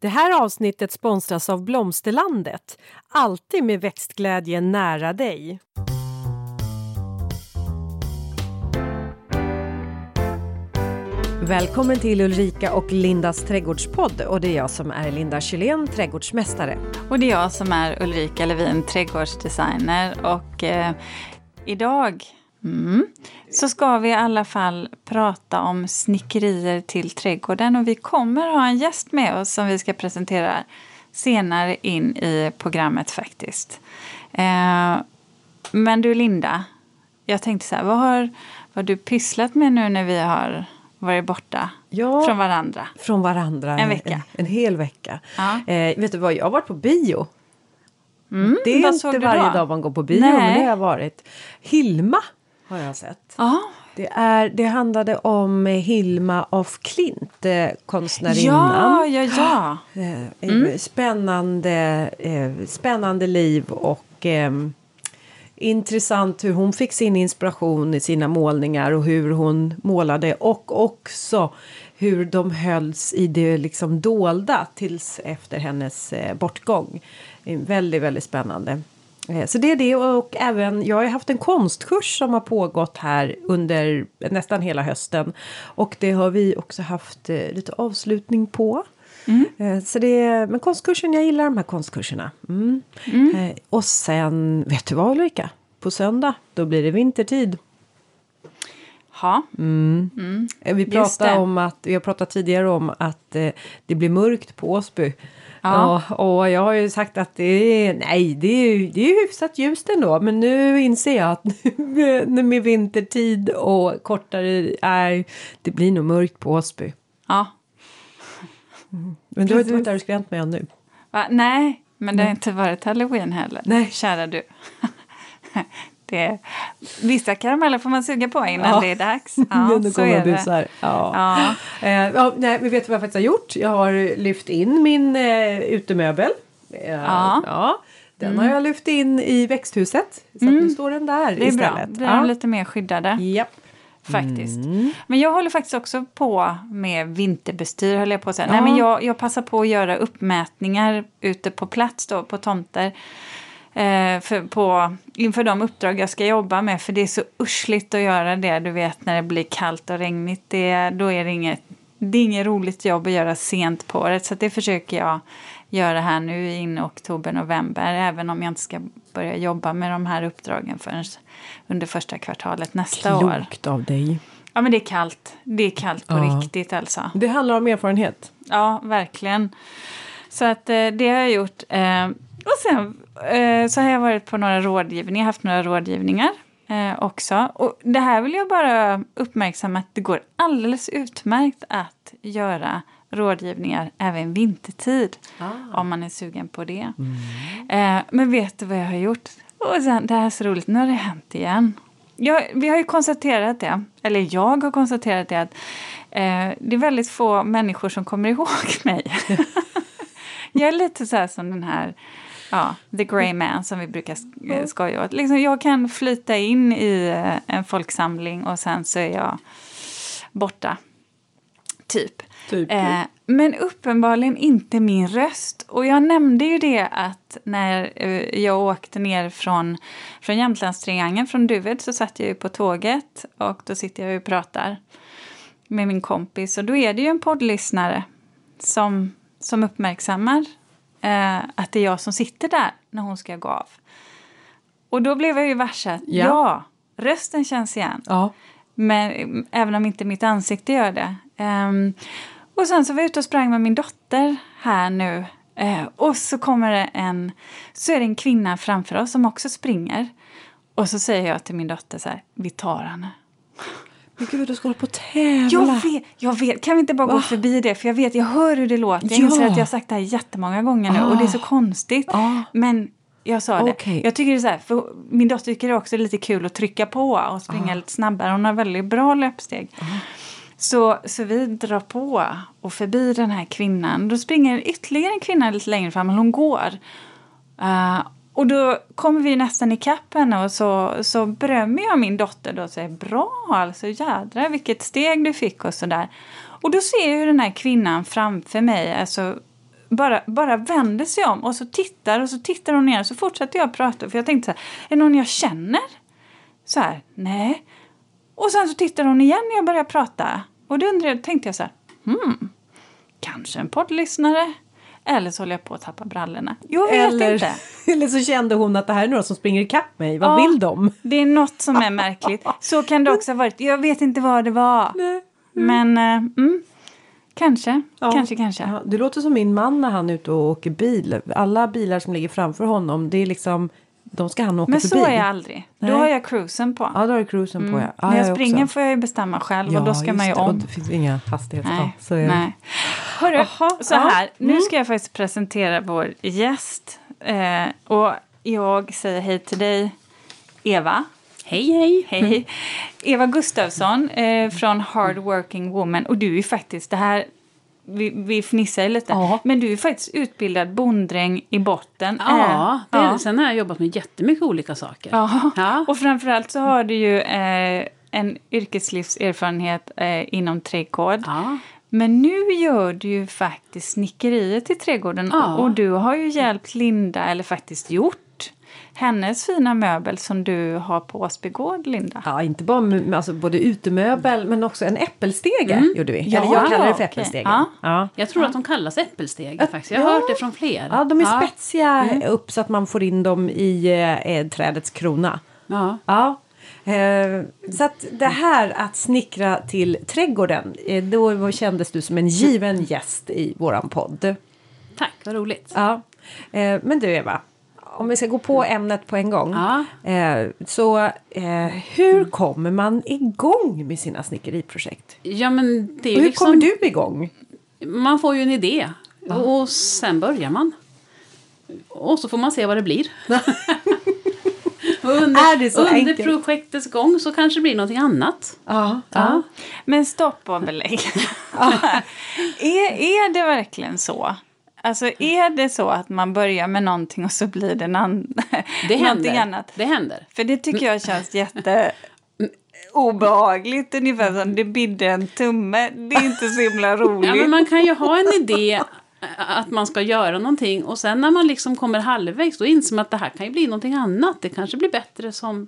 Det här avsnittet sponsras av Blomsterlandet. Alltid med växtglädje nära dig. Välkommen till Ulrika och Lindas trädgårdspodd och det är jag som är Linda Kylén, trädgårdsmästare. Och det är jag som är Ulrika Levin, trädgårdsdesigner och eh, idag mm, så ska vi i alla fall prata om snickerier till trädgården och vi kommer ha en gäst med oss som vi ska presentera senare in i programmet faktiskt. Eh, men du Linda, jag tänkte så här, vad har, vad har du pysslat med nu när vi har varit borta Ja. från varandra? Från varandra. En vecka. En, en hel vecka. Ja. Eh, vet du vad, jag har varit på bio. Mm, Det är inte varje dag man går på bio, Nej. men det har jag varit. Hilma har jag sett. Ja, Det, är, det handlade om Hilma af Klint, eh, konstnärinnan. ja, ja, ja. Eh, Mm. Spännande, eh, spännande liv och eh, intressant hur hon fick sin inspiration i sina målningar och hur hon målade och också hur de hölls i det liksom dolda tills efter hennes eh, bortgång. Eh, Väldigt, väldigt spännande. Eh, Så det är det och även jag har haft en konstkurs som har pågått här under nästan hela hösten. Och det har vi också haft eh, lite avslutning på. Eh, Så det är, men konstkursen, jag gillar de här konstkurserna. Mm. Eh, Och sen, vet du vad Ulrika? På söndag, då blir det vintertid. ja. Eh, Vi Just pratade om att, vi har pratat tidigare om att det blir mörkt på Åsby. Ja. Och, och jag har ju sagt att det är, nej det är det är hyfsat ljust ändå. Men nu inser jag att nu med- med vintertid och kortare, är, det blir nog mörkt på Åsby. ja. Men du har inte varit där och skrämt mig ännu. Va? Nej, men det har inte varit halloween heller. Nej. Kära du. det, vissa karameller får man suga på innan Ja. det är dags. Ja, Ja, nu så kommer är busar. Ja. Ja. Eh, ja, nej, men vet du vad jag faktiskt har gjort? Jag har lyft in min eh, utemöbel. Eh, Ja. ja. Den har jag lyft in i växthuset. Så att nu står den där Det är bra. istället. Blir ja. lite mer skyddade Japp. faktiskt. Mm. Men jag håller faktiskt också på med vinterbestyr, höll jag på att säga. Nej, Ja. men jag, jag passar på att göra uppmätningar ute på plats då, på tomter. Eh, för, på, inför de uppdrag jag ska jobba med, för det är så ursligt att göra det, du vet när det blir kallt och regnigt. Det, då är det inget, det är inget roligt jobb att göra sent på året, så det försöker jag göra här nu in i oktober, november, även om jag inte ska börja jobba med de här uppdragen förrän under första kvartalet nästa år. Klokt av dig. Ja men det är kallt. Det är kallt på Ja. riktigt alltså. Det handlar om erfarenhet. Ja, verkligen. Så att eh, det har jag gjort. Eh, och sen så har jag varit på några rådgivningar, haft några rådgivningar eh, också. Och det här vill jag bara uppmärksamma att det går alldeles utmärkt att göra rådgivningar även vintertid. Om man är sugen på det. Eh, men vet du vad jag har gjort? Och sen, det här är så roligt, nu har det hänt igen. Jag, vi har ju konstaterat det, eller jag har konstaterat det, att eh, det är väldigt få människor som kommer ihåg mig. jag är lite så här som den här, ja, the grey man som vi brukar eh, skoja åt. Liksom, jag kan flyta in i eh, en folksamling och sen så är jag borta. Typ. Typ. Eh, men uppenbarligen inte min röst. Och jag nämnde ju det att när eh, jag åkte ner från, från Jämtlandstriangeln, från Duved, så satt jag ju på tåget och då sitter jag och pratar med min kompis. Och då är det ju en poddlyssnare som, som uppmärksammar eh, att det är jag som sitter där när hon ska gå av. Och då blev jag ju varse att Ja. ja, rösten känns igen. Ja. Men mm, även om inte mitt ansikte gör det. Ehm, och sen så var jag ute och sprang med min dotter här nu. Eh, och så kommer det en, så är det en kvinna framför oss som också springer. Och så säger jag till min dotter så här, vi tar henne. Men gud, du ska hålla på och tävla. Jag vet, jag vet, kan vi inte bara gå Va? förbi det? För jag vet, jag hör hur det låter. Jag Ja. inser att jag har sagt det här jättemånga gånger nu och det är så konstigt. Ah. Men jag sa det. Okej. Jag tycker det är så här, för min dotter tycker det också är lite kul att trycka på och springa Ah. lite snabbare. Hon har väldigt bra löpsteg. Så, så vi drar på och förbi den här kvinnan. Då springer ytterligare en kvinna lite längre fram, men hon går. Eh, och då kommer vi nästan ikapp henne och så, så berömmer jag min dotter då och säger bra alltså jädrar vilket steg du fick och sådär. Och då ser jag hur den här kvinnan framför mig, alltså bara, bara vänder sig om och så tittar och så tittar hon igen. Så fortsätter jag prata för jag tänkte så här, är det någon jag känner? Så här, nej. Och sen så tittar hon igen när jag börjar prata. Och då undrade, tänkte jag så här, hmm, kanske en poddlyssnare? Eller så håller jag på att tappa brallorna. Jag vet eller, inte. eller så kände hon att det här är några som springer ikapp mig. Vad Ja. vill de? Det är något som är märkligt. Så kan det också ha varit. Jag vet inte vad det var. Men, eh, mm, kanske, Ja. kanske, kanske. Ja, du låter som min man när han är ute och åker bil. Alla bilar som ligger framför honom, det är liksom, de ska han åka Men förbi. så är jag aldrig. Nej. Då har jag cruisen på. Ja, då har du cruisen på ja. ja När jag också. springer får jag ju bestämma själv och då ska man ju det. Och om. det finns inga hastigheter. Nej, Ja, så är det. Hörru, Jaha, så ja. här. Nu Mm. ska jag faktiskt presentera vår gäst. Eh, och jag säger hej till dig, Eva. Hej, hej! Hej. Eva Gustafsson eh, från Hard Working Woman. Och du är faktiskt, det här, vi, vi fnissar lite, Ja. men du är faktiskt utbildad bonddräng i botten. Ja, Eh, det, ja. sen har jag jobbat med jättemycket olika saker. Ja. Ja. Och framförallt så har du ju eh, en yrkeslivserfarenhet eh, inom trädgård. Ja. Men nu gör du ju faktiskt snickeriet i trädgården Ja. och du har ju hjälpt Linda, eller faktiskt gjort, hennes fina möbel som du har på Åsbygård, Linda. Ja, inte bara alltså både utemöbel men också en äppelstege gjorde vi. Ja, Eller jag kallar det för okej. äppelstegen. Ja. Ja. Jag tror att de kallas äppelsteg faktiskt. Jag har Ja. hört det från fler. Ja, de är ja. spetsiga upp så att man får in dem i eh, trädets krona. Ja. Ja. Eh, så att det här att snickra till trädgården, eh, då kändes du som en given gäst i våran podd. Tack, vad roligt. Ja. Eh, men du Eva, om vi ska gå på ämnet på en gång. Ja. Så hur kommer man igång med sina snickeriprojekt? Ja, men det är Och hur liksom... kommer du igång? Man får ju en idé och sen börjar man. Och så får man se vad det blir. Under, Är det så under enkelt? projektets gång så kanske det blir någonting annat. Ja. Ja. Men stopp och belägg. är, är det verkligen så? Alltså är det så att man börjar med någonting och så blir det nan- Det någonting händer. annat? Det händer. För det tycker jag känns jätte obehagligt. Ungefär som det bidde en tumme. Det är inte så himla roligt. Ja, men man kan ju ha en idé att man ska göra någonting och sen när man liksom kommer halvvägs då inser man att det här kan ju bli någonting annat. Det kanske blir bättre som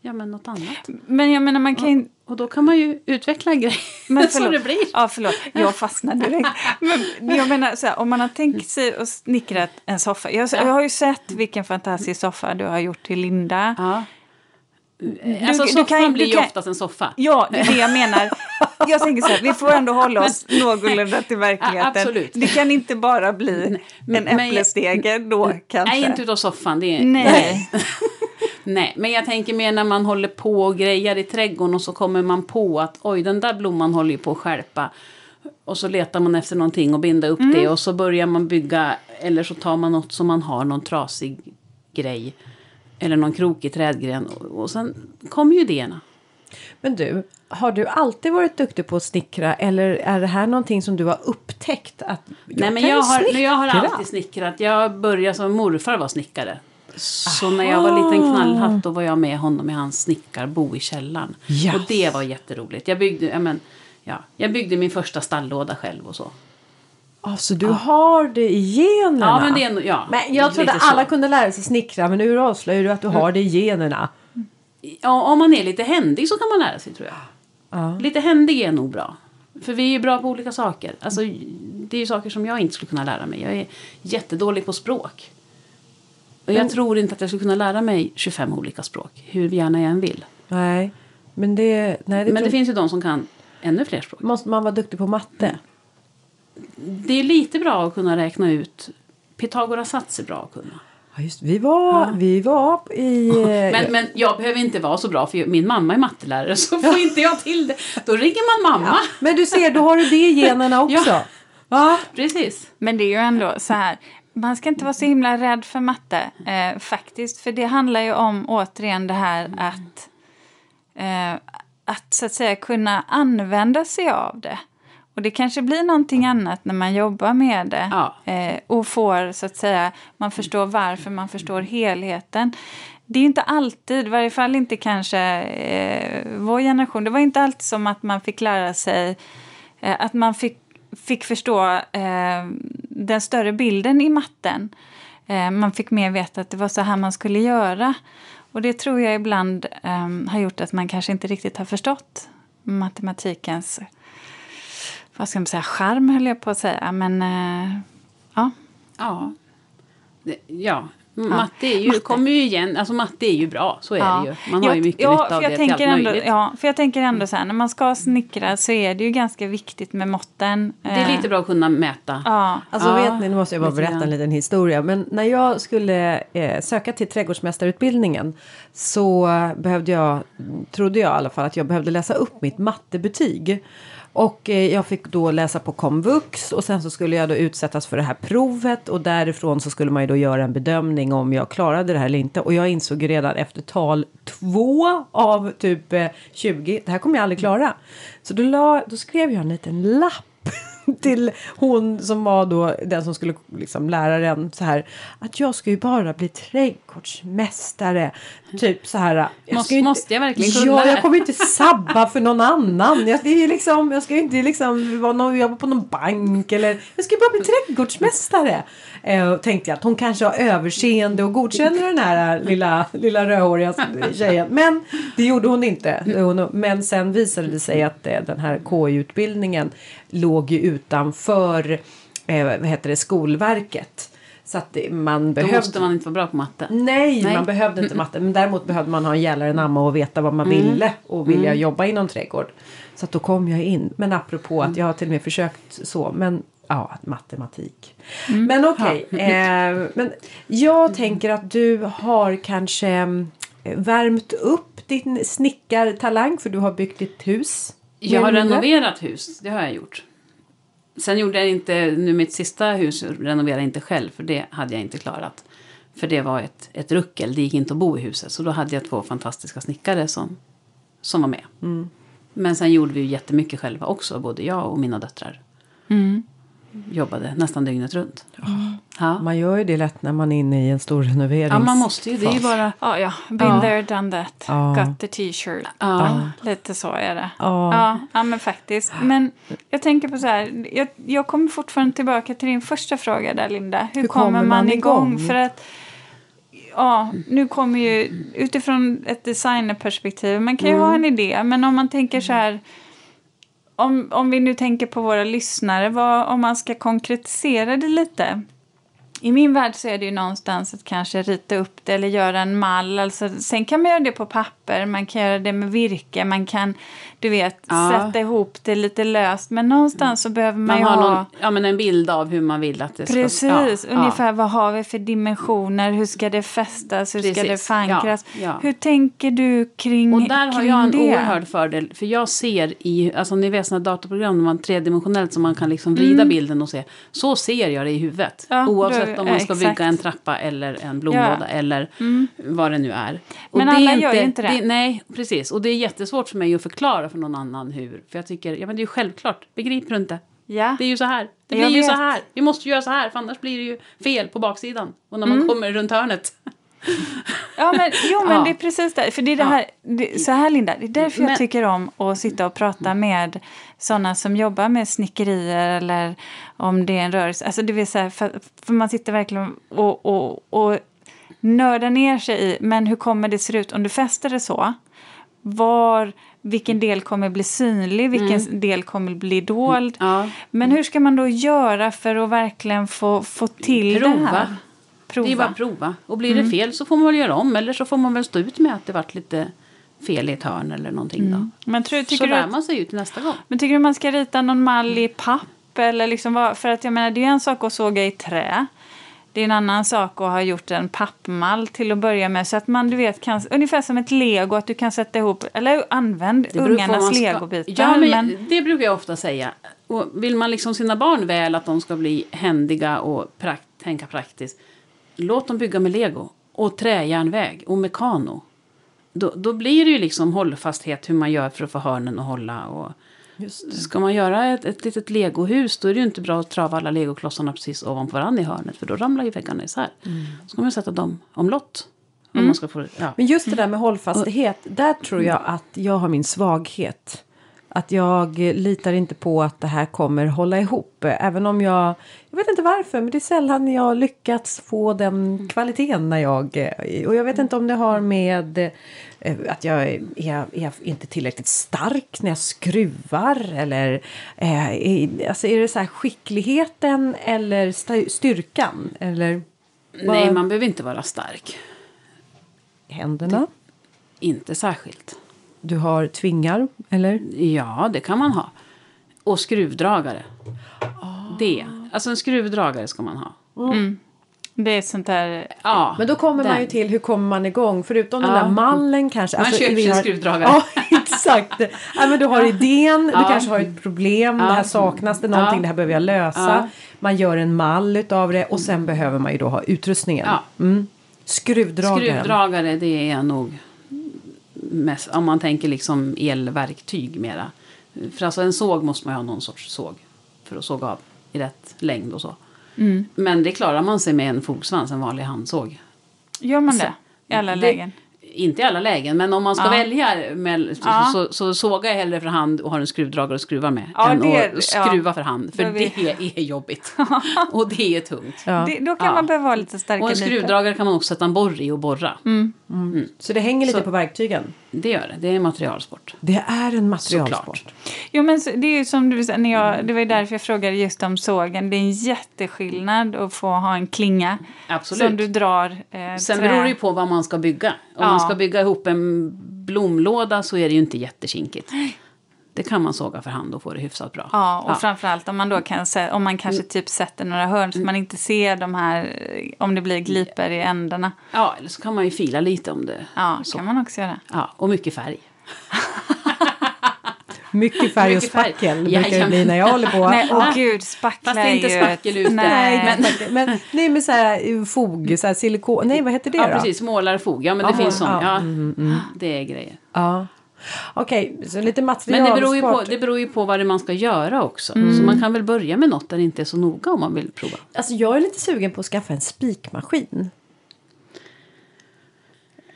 ja, men något annat. Men jag menar man kan ju... Och då kan man ju utveckla grejer Men så det blir. Ja, förlåt. Jag fastnade direkt. Men jag menar, så här, om man har tänkt sig att snickra en soffa. Jag, jag har ju sett vilken fantastisk soffa du har gjort till Linda. Ja. alltså du soffan kan- blir du ju kan- oftast en soffa. Ja, det är det jag menar. Jag tänker så här, vi får ändå hålla oss någorlunda till verkligheten. Ja, absolut. Det kan inte bara bli Men- en äpplestege då kanske. Nej, inte utav soffan. Det är, Nej. Nej, men jag tänker mer när man håller på och grejar i trädgården och så kommer man på att oj, den där blomman håller ju på att skärpa. Och så letar man efter någonting och binda upp det och så börjar man bygga eller så tar man något som man har, någon trasig grej. Eller någon krokig trädgren och, och sen kommer ju idéerna. Men du, har du alltid varit duktig på att snickra eller är det här någonting som du har upptäckt att jag Nej, men kan jag har, snickra? jag har alltid snickrat. Jag började som morfar var snickare. Så när jag var liten knallhatt då var jag med honom i hans snickarbo i källaren. Yes. Och det var jätteroligt. Jag byggde, ja, men, ja, jag byggde min första stalllåda själv och så. Alltså du har det i generna? Ja, men det är ja, Men jag trodde så. alla kunde lära sig snickra men nu avslöjar du att du har det i generna. Ja, om man är lite händig så kan man lära sig tror jag. Ja. Lite händig är nog bra. För vi är bra på olika saker. Alltså, det är ju saker som jag inte skulle kunna lära mig. Jag är jättedålig på språk. Och jag tror inte att jag skulle kunna lära mig 25 olika språk. Hur gärna jag än vill. Nej, men det... Nej, det, Men det finns ju de som kan ännu fler språk. Måste man vara duktig på matte? Det är lite bra att kunna räkna ut. Pythagoras sats är bra att kunna. Ja, just Vi var, vi var i... eh, Men, men jag behöver inte vara så bra för min mamma är mattelärare så får inte jag till det. Då ringer man mamma. Men du ser, då har du det i generna också. Ja. Ja. Precis. Men det är ju ändå så här. Man ska inte vara så himla rädd för matte, eh, faktiskt. För det handlar ju om, återigen, det här att... Eh, att så att säga kunna använda sig av det. Och det kanske blir någonting annat när man jobbar med det. Ja. Eh, och får, så att säga, man förstår varför, man förstår helheten. Det är inte alltid, i varje fall inte kanske eh, vår generation, det var inte alltid som att man fick lära sig, eh, att man fick fick förstå eh, den större bilden i matten. Eh, man fick mer veta att det var så här man skulle göra. Och det tror jag ibland eh, har gjort att man kanske inte riktigt har förstått matematikens vad ska man säga, charm höll jag på att säga. Men eh, ja. Ja. Det, ja. Matte, är ju, matte. kommer ju igen. Alltså matte är ju bra, så är ja. det ju. Man har jag, ju mycket ja, nytta av jag det tänker till allt ändå, möjligt. Ja, för jag tänker ändå så här, när man ska snickra så är det ju ganska viktigt med måtten. Det är lite bra att kunna mäta. Ja. Alltså Ja, vet ni, nu måste jag bara berätta en liten historia. Men när jag skulle eh, söka till trädgårdsmästarutbildningen så eh, behövde jag, trodde jag i alla fall, att jag behövde läsa upp mitt mattebetyg. Och eh, jag fick då läsa på komvux och sen så skulle jag då utsättas för det här provet och därifrån så skulle man ju då göra en bedömning om jag klarade det här eller inte. Och jag insåg ju redan efter tal två av typ eh, 20, det här kommer jag aldrig klara. Så då, la, då skrev jag en liten lapp till hon som var då den som skulle liksom lära den så här att jag ska ju bara bli trädgårdsmästare. Typ så här. Jag Måste- inte- måste jag verkligen kunna Ja, det? jag kommer inte sabba för någon annan. Jag ska ju liksom, jag ska ju inte liksom vara någon, jobba på någon bank eller jag ska ju bara bli trädgårdsmästare. Eh, tänkte jag att hon kanske har överseende och godkänner den här lilla, lilla rödhåriga tjejen. Men det gjorde hon inte. Men sen visade det sig att eh, den här KI-utbildningen låg ju utanför eh, vad heter det, Skolverket. Så att man Då behövde... måste man inte vara bra på matte. Nej, Nej. man behövde inte matte. Men däremot behövde man ha en gällare namma och veta vad man ville och vilja jobba inom trädgård. Så att då kom jag in. Men apropå att jag har till och med försökt så. Men ja, matematik. Men okej. eh, men jag tänker att du har kanske eh, värmt upp din snickartalang för du har byggt ditt hus. Jag har renoverat hus, det har jag gjort. Sen gjorde jag inte, nu mitt sista hus renoverade jag inte själv för det hade jag inte klarat. För det var ett, ett ruckel, det gick inte att bo i huset. Så då hade jag två fantastiska snickare som, som var med. Mm. Men sen gjorde vi ju jättemycket själva också, både jag och mina döttrar. Mm. Jobbade nästan dygnet runt. Ja. Man gör ju det lätt när man är inne i en stor renovering. ja, man måste ju. Det är ju bara... Ja, ja. Been Ja. there, done that. Ja. Got the t-shirt. Ja. Lite så är det. Ja. Ja, ja, men faktiskt. Men jag tänker på så här. Jag, jag kommer fortfarande tillbaka till din första fråga där, Linda. Hur, kommer man, igång? För att Ja, nu kommer ju utifrån ett designerperspektiv. Man kan ju ha en idé, men om man tänker så här. Om, om vi nu tänker på våra lyssnare, vad, om man ska konkretisera det lite. I min värld så är det ju någonstans att kanske rita upp det eller göra en mall. Alltså, sen kan man göra det på papper, man kan göra det med virke, man kan du vet, Ja. sätta ihop det lite löst. Men någonstans så behöver man, Man ju har ha... någon, ja, men en bild av hur man vill att det ska... Precis, ja, ungefär vad har vi för dimensioner, hur ska det fästas, hur ska det Precis, förankras. ja, ja. Hur tänker du kring, Och där har jag en det? oerhörd fördel. För jag ser i, alltså ni vet sådana datorprogram, när man tredimensionellt som man kan liksom vrida bilden och se. Så ser jag det i huvudet. Mm. Oavsett om man ska exakt. bygga en trappa eller en blomlåda Ja. eller vad det nu är. Och Men det alla är gör ju inte det. Nej, precis. Och det är jättesvårt för mig att förklara för någon annan hur. För jag tycker, ja men det är ju självklart. Begriper du inte? Ja. Det är ju så här. Det blir ju så här. Vi måste göra så här, för annars blir det ju fel på baksidan. Och när man Mm. kommer runt hörnet. Ja, men, jo, men Ja. det är precis det. För det är det här, det, så här Linda, det är därför jag Men- tycker om att sitta och prata med sådana som jobbar med snickerier eller om det är en rörelse. Alltså det vill säga, för, för man sitter verkligen och, och, och nördar ner sig i, men hur kommer det se ut om du fäster det så? Var, vilken del kommer bli synlig, vilken del kommer bli dold? Ja. Men hur ska man då göra för att verkligen få, få till det Prova. här? Prova. Det är bara att prova. Och blir det fel så får man väl göra om. Eller så får man väl stå ut med att det varit lite fel i ett hörn eller någonting då. Men tror, Så tycker du lär man sig ju till nästa gång. men tycker du man ska rita någon mall i papp? Eller liksom vad, för att jag menar, det är en sak att såga i trä. Det är en annan sak att ha gjort en pappmall till att börja med. Så att man, du vet, kan, ungefär som ett lego, att du kan sätta ihop, eller använd ungarnas ska- legobitar. Ja, men, men, det brukar jag ofta säga. Och vill man liksom sina barn väl, att de ska bli händiga och prakt, tänka praktiskt. Låt dem bygga med lego och träjärnväg och mekano. Då, då blir det ju liksom hållfasthet hur man gör för att få hörnen att hålla. Och ska man göra ett, ett litet legohus då är det ju inte bra att trava alla legoklossarna precis ovanpå varandra i hörnet. För då ramlar ju väggarna isär. Så ska man sätta dem omlott. Om man ska få, ja. Men just det där med hållfasthet, där tror jag att jag har min svaghet. Att jag litar inte på att det här kommer hålla ihop. Även om jag, jag vet inte varför, men det är sällan jag lyckats få den kvaliteten när jag... Och jag vet inte om det har med eh, att jag är, är, inte tillräckligt stark när jag skruvar. Eller eh, är, alltså är det så här skickligheten eller styrkan? Eller Nej, man behöver inte vara stark. händerna? Inte särskilt. Du har tvingar, eller? Ja, det kan man ha. Och skruvdragare. Det. Alltså en skruvdragare ska man ha. Det är sånt där... Ja, Men då kommer man den. ju till hur kommer man igång? Förutom den Ja. där mallen kanske. Man köper vi sin har- skruvdragare. Ja, exakt. Ja, men du har idén, du Ja. kanske har ett problem, det här saknas det någonting, Ja. det här behöver jag lösa. Ja. Man gör en mall utav det och sen behöver man ju då ha utrustningen. Ja. Mm. Skruvdragaren. Skruvdragare, det är nog mest, om man tänker liksom elverktyg mera. För alltså en såg måste man ju ha någon sorts såg för att såga av i rätt längd och så. Men det klarar man sig med en fogsvans, en vanlig handsåg. Gör man det? I alla lägen? Inte i alla lägen, men om man ska Ja. välja med, Ja. så, så sågar jag hellre för hand och har en skruvdragare att skruva med. Ja, än det- att skruva ja. för hand. För det är jobbigt. och det är tungt. Ja. Det, då kan Ja. man behöva lite starkare Och en skruvdragare kan man också sätta en borr i och borra. Så det hänger lite Så- på verktygen. Det gör det. Det är en materialsport. Det är en materialsport. Såklart. Jo, men det är som du när jag, det var ju därför jag frågade just om sågen. Det är en jätteskillnad att få ha en klinga Absolut. som du drar eh, Sen trä. beror det ju på vad man ska bygga. Om Ja. man ska bygga ihop en blomlåda så är det ju inte jättekinkigt. Det kan man såga för hand och få det hyfsat bra. Ja, och framförallt om man då kan se, om man kanske typ sätter några hörn så man inte ser de här, eh, om det blir glipor i ändarna. Ja, eller så kan man ju fila lite om det. Ja, så. kan man också göra. Ja, och mycket färg. Mycket färg och spackel brukar det bli när jag håller på. Nej, åh gud, spackla Fast det är inte spackel ute. Nej, men, men, nej, men så här eh, fog, så här silikon, nej vad heter det Ja, då? precis. Målarfog. Ja, men det Ja, finns sånt. ja. Mm, Ja, det är grejer. Ja. Okej, så lite Men materialsport. det beror, ju på, det beror ju på vad det man ska göra också. Så man kan väl börja med något där det inte är så noga om man vill prova. Alltså jag är lite sugen på att skaffa en spikmaskin.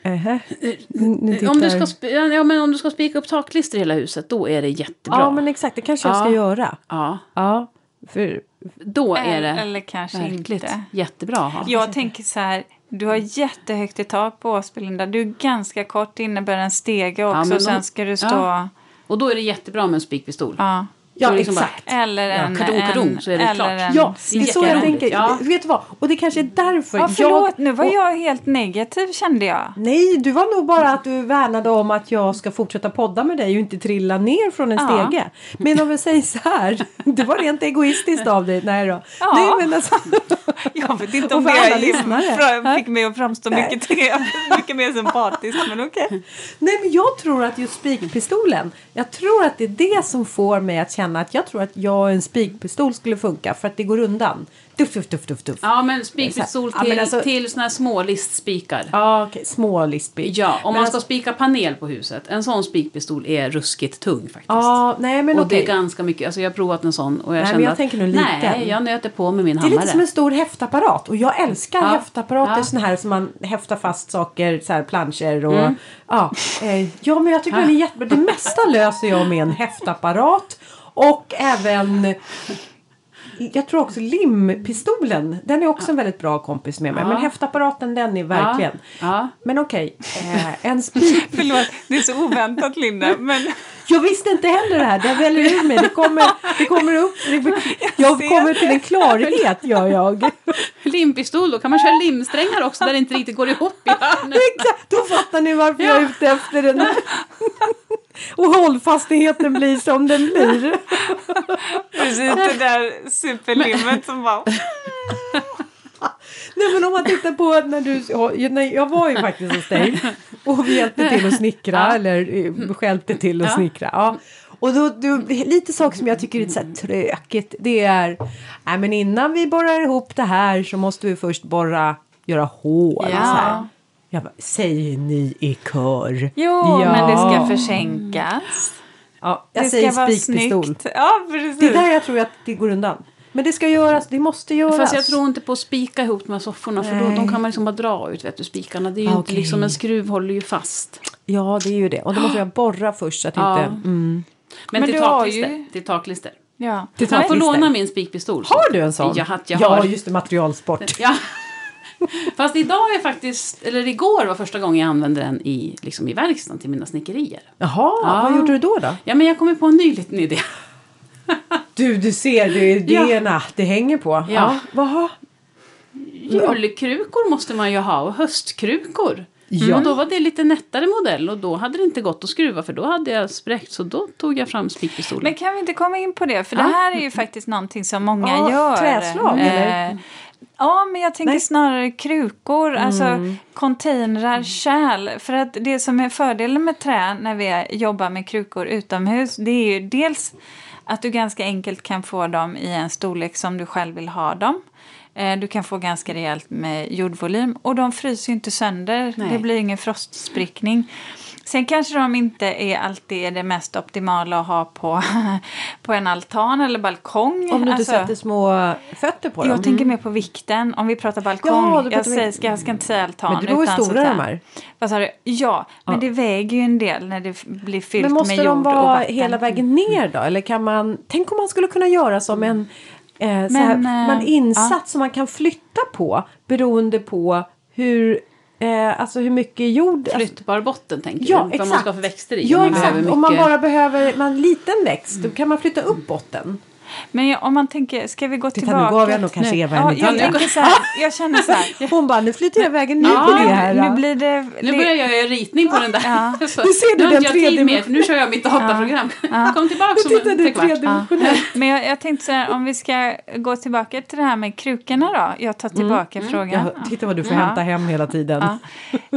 Ähä. Ni- ni Eh, Om du, ska, sp- ja, men om du ska spika upp taklister i hela huset, då är det jättebra. Ja, men exakt, det kanske jag ska Ja. göra. Ja, Ja, för då är det Eller, eller kanske verkligt inte. jättebra att ha. Jag tänker så här, du har jättehögt i tak på Åsby, Linda. Du är ganska kort, det innebär en stege också. och de- sen ska du stå... Ja. Och då är det jättebra med en spikpistol. Ja. Ja, liksom bara- exakt. Eller en... kadung, kadung, en, så är det eller klart. En, Ja, det är så jag tänker. Ja. Vet du vad? Och det kanske är därför Ja, förlåt, nu var och- jag helt negativ kände jag. Nej, du var nog bara att du värnade om att jag ska fortsätta podda med dig och inte trilla ner från en Ja. stege. Men om vi säger så här, det var rent egoistiskt av dig. Nej då. Ja. Nej, men alltså, Jag vet inte om det fick mig att framstå mycket, mycket mer sympatiskt, men okej. nej, men jag tror att just spikpistolen, jag tror att det är det som får mig att känna att jag tror att jag och en spikpistol skulle funka för att det går undan. Duff, duff, duff, duff, duff. Ja, men spikpistol Ja, till, men alltså- till såna här små listspikar. Ja, okej, små listspik. Ja, om Men man ska alltså- spika panel på huset. En sån spikpistol är ruskigt tung faktiskt. Ja, nej men och det okej. är ganska mycket. Alltså jag har provat en sån och jag Nej, men kände jag att tänker nog liten. nej, jag nöter på med min Det är hammare. lite som en stor häftapparat och jag älskar Ja. häftapparater Ja. såna här som man häftar fast saker, så här planscher och Mm. ja. Eh, ja men jag tycker den är jättebra. Det mesta löser jag med en häftapparat och även jag tror också limpistolen, den är också en väldigt bra kompis med mig. Ja. Men häftapparaten den är verkligen. Ja. Men okej, eh, en spik. Förlåt, det är så oväntat Linda, men Jag visste inte heller det här. Det väljer ur mig. Det kommer, det kommer upp. Jag kommer till en klarhet gör jag. Limpistol, då kan man köra limsträngar också där det inte riktigt går ihop i. Exakt, då fattar ni varför jag är ute efter den. Och hållfastigheten blir som den blir. precis det där superlimmet som bara... Nej men om man tittar på när du, ja, när jag var ju faktiskt hos dig och vi hjälpte till att snickra Ja. eller eh, stjälpte till att Ja. snickra. Ja. Och då, då, lite saker som jag tycker är så här trökigt det är, nej men innan vi borrar ihop det här så måste vi först borra, göra hål. Ja. Så här. Jag bara, säger ni i kör? Jo, Ja. men det ska försänkas. Ja, jag det säger spikpistol. Ja, precis. Det är där jag tror att det går undan. Men det ska göras, det måste göras. Fast jag tror inte på att spika ihop de här sofforna för då, Nej. de kan man liksom bara dra ut vet du, spikarna. Det är ju Ah, inte liksom en skruv håller ju fast. Ja, det är ju det. Och då måste jag borra först så att Ja. inte... Mm. Men, Men till, du har taklister, ju- till taklister. Ja. Till Man får låna min spikpistol. Har du en sån? Ja, jag ja har. just det, materialsport. Ja. Fast idag är faktiskt, eller igår var första gången jag använde den i, liksom i verkstaden till mina snickerier. Jaha, Ja. vad gjorde du då? då? Ja, men jag kommer på en ny liten idé. Du, du ser, det är idéerna det hänger på. Ja. har- Julkrukor måste man ju ha och höstkrukor. Ja. Och då var det lite nättare modell och då hade det inte gått att skruva för då hade jag spräckt så då tog jag fram spikpistolen. Men kan vi inte komma in på det? För Ja. det här är ju faktiskt någonting som många Ja, gör. träslag, eller? Ja, men jag tänker Nej. snarare krukor, alltså containrar, kärl. För att det som är fördelen med trä när vi jobbar med krukor utomhus, det är ju dels att du ganska enkelt kan få dem i en storlek som du själv vill ha dem. Eh, Du kan få ganska rejält med jordvolym och de fryser ju inte sönder. Nej. Det blir ingen frostsprickning. Sen kanske de inte är alltid det mest optimala att ha på, på en altan eller balkong. Om du inte Alltså, sätter små fötter på dem. jag tänker mer på vikten. Om vi pratar balkong. Ja, du jag, säger, ska, jag ska inte säga altan. Men utan så stora de säga- är. Vad sa du? Ja, men Ja. det väger ju en del när det blir fyllt Men måste med jord de och vara vatten. hela vägen ner då? Eller kan man, tänk om man skulle kunna göra som en eh, så här, Men, eh, man insats som man kan flytta på beroende på hur, eh, alltså hur mycket jord... Alltså, Flyttbar botten tänker ja, du? Vad man ska ha för växter i. Ja, man exakt. behöver Om man mycket- bara behöver en liten växt då kan man flytta upp botten. Men jag, om man tänker, ska vi gå Titta, tillbaka? nu gav jag nog kanske nu? Eva ja, jag, tänker så här, jag känner så här. Hon bara, nu flyttar jag vägen ner Ja, på det här. nu blir det... Nu börjar jag göra ritning på den där. Ja. Så, Nu ser du nu den för nu kör jag mitt dataprogram. Kom tillbaka Nu om en trekvart. Men jag, jag tänkte så här, om vi ska gå tillbaka till det här med krukorna då. Jag tar tillbaka frågan. Ja, titta vad du får Ja. hämta hem hela tiden.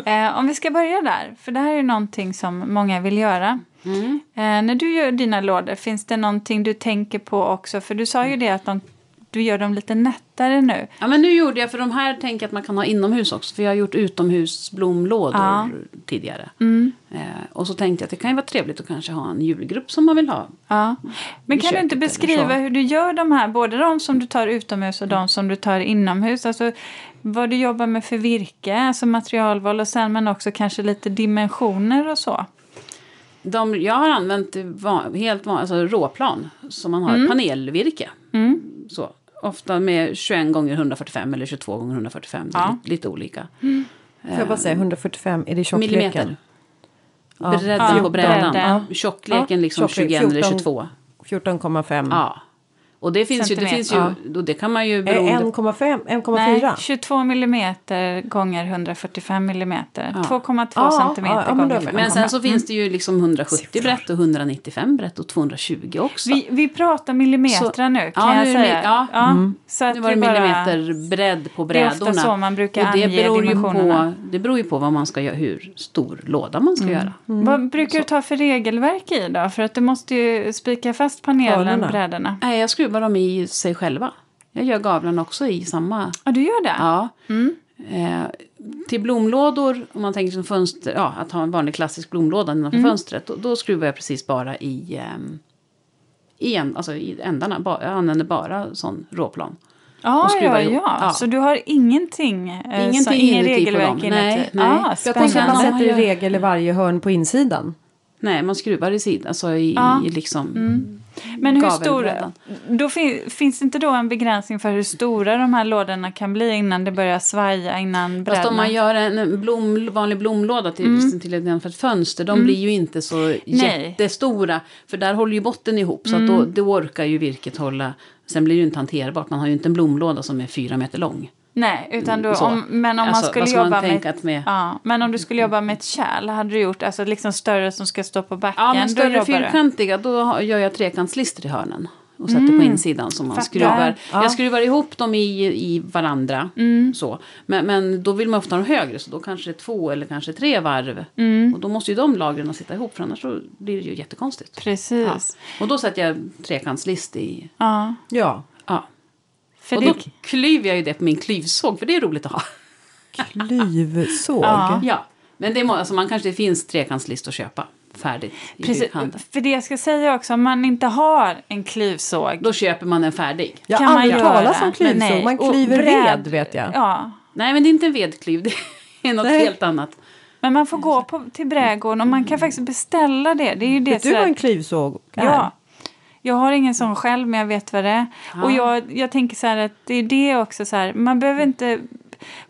Ja. Eh, om vi ska börja där, för det här är ju någonting som många vill göra. Mm. Eh, när du gör dina lådor, finns det någonting du tänker på också? För du sa ju det att de, du gör dem lite nättare nu. Ja, men nu gjorde jag, för de här tänker jag att man kan ha inomhus också. För jag har gjort utomhusblomlådor Ja. tidigare. Mm. Eh, och så tänkte jag att det kan ju vara trevligt att kanske ha en julgrupp som man vill ha. Ja. Men kan du inte beskriva hur du gör de här, både de som du tar utomhus och de som du tar inomhus? Alltså vad du jobbar med för virke, alltså materialval och sen men också kanske lite dimensioner och så. De, jag har använt van, helt van, alltså råplan som man har panelvirke. Mm. Så, ofta med 21 gånger 145 eller 22 gånger 145. Det är Ja. lite, lite olika. Får jag bara säga 145, är det tjockleken? Millimeter. Ja. Bredden Ja, på brädan. bredden. Ja. Tjockleken liksom Tjocklek, 21 eller 14. 22. 14,5. Ja. Och det finns ju, det finns ju, och det kan man ju Är beroende 1,5? Nej, 1,4? 22 millimeter gånger 145 millimeter. Ja. 2,2 Ja, centimeter ja, ja, gånger 5,5. Men sen så finns det ju liksom 170 Siffror. brett och 195 brett och 220 också. Vi, vi pratar millimeter Så- nu kan Ja, jag säga. mi- ja. Så att nu var det millimeter bredd på Det är brädorna. ofta så man brukar och det ange beror ju dimensionerna. på, Det beror ju på vad man ska göra, hur stor låda man ska göra. Vad brukar du ta för regelverk i då? För att du måste ju spika fast panelen, brädorna. Nej, jag skruvar dem i sig själva. Jag gör gavlarna också i samma. Ja, du gör det? Ja. Mm. Eh, till blomlådor, om man tänker som fönster, ja, att ha en vanlig klassisk blomlåda innanför Mm. fönstret. Då, då skruvar jag precis bara i, ehm, i, en, alltså i ändarna. Ba, jag använder bara sån råplan. Skruvar ja, ihop. ja, Ja. Så du har ingenting, eh, Ingenting så, ingen inuti på regelverk dem. inuti? Nej, nej. Ah, Jag tänker att man sätter regel i varje hörn på insidan. Nej, man skruvar i sidan, alltså i, Ja. i liksom Men hur stor, gavelbrädan. då fin, finns det inte då en begränsning för hur stora de här lådorna kan bli innan det börjar svaja, innan Fast om man gör en blom, vanlig blomlåda till, Mm. till ett, fönster, de blir ju inte så jättestora. För där håller ju botten ihop, så att Mm. då, då orkar ju virket hålla. Sen blir det ju inte hanterbart, man har ju inte en blomlåda som är fyra meter lång. Nej, utan då, om, men om Alltså, man skulle ska man jobba med, med- ja, men om du skulle jobba med ett kärl, hade du gjort alltså liksom större som ska stå på backen? Ja, men då större jobbar du. fyrkantiga, då gör jag trekantslister i hörnen. Och sätter på insidan som man Fattar. skruvar. Ja. Jag skruvar ihop dem i, i varandra. Mm. Så. Men, men då vill man ofta ha dem högre, så då kanske det är två eller kanske tre varv. Mm. Och då måste ju de lagren sitta ihop, för annars så blir det ju jättekonstigt. Ja. Precis. Och då sätter jag trekantslist i... Ja. Ja. Ja. För och det, då klyver jag ju det på min klyvsåg, för det är roligt att ha. Klyvsåg. Ja. Ja. Men det må, alltså man kanske det finns trekantslist att köpa färdigt i precis, bygghandeln. för det jag ska säga också, om man inte har en klyvsåg Då köper man en färdig. Jag kan har man aldrig göra. talat om Men klyvsåg. nej, Man klyver ved vet jag. Ja, Nej, men det är inte en vedklyv. Det är något Nej. helt annat. Men man får gå på, till brädgården och man kan faktiskt beställa det. Det är ju det Vet du vad en klyvsåg är? Ja. Jag har ingen sån själv, men jag vet vad det är. Och jag, jag tänker så att det är det också så här, man behöver inte...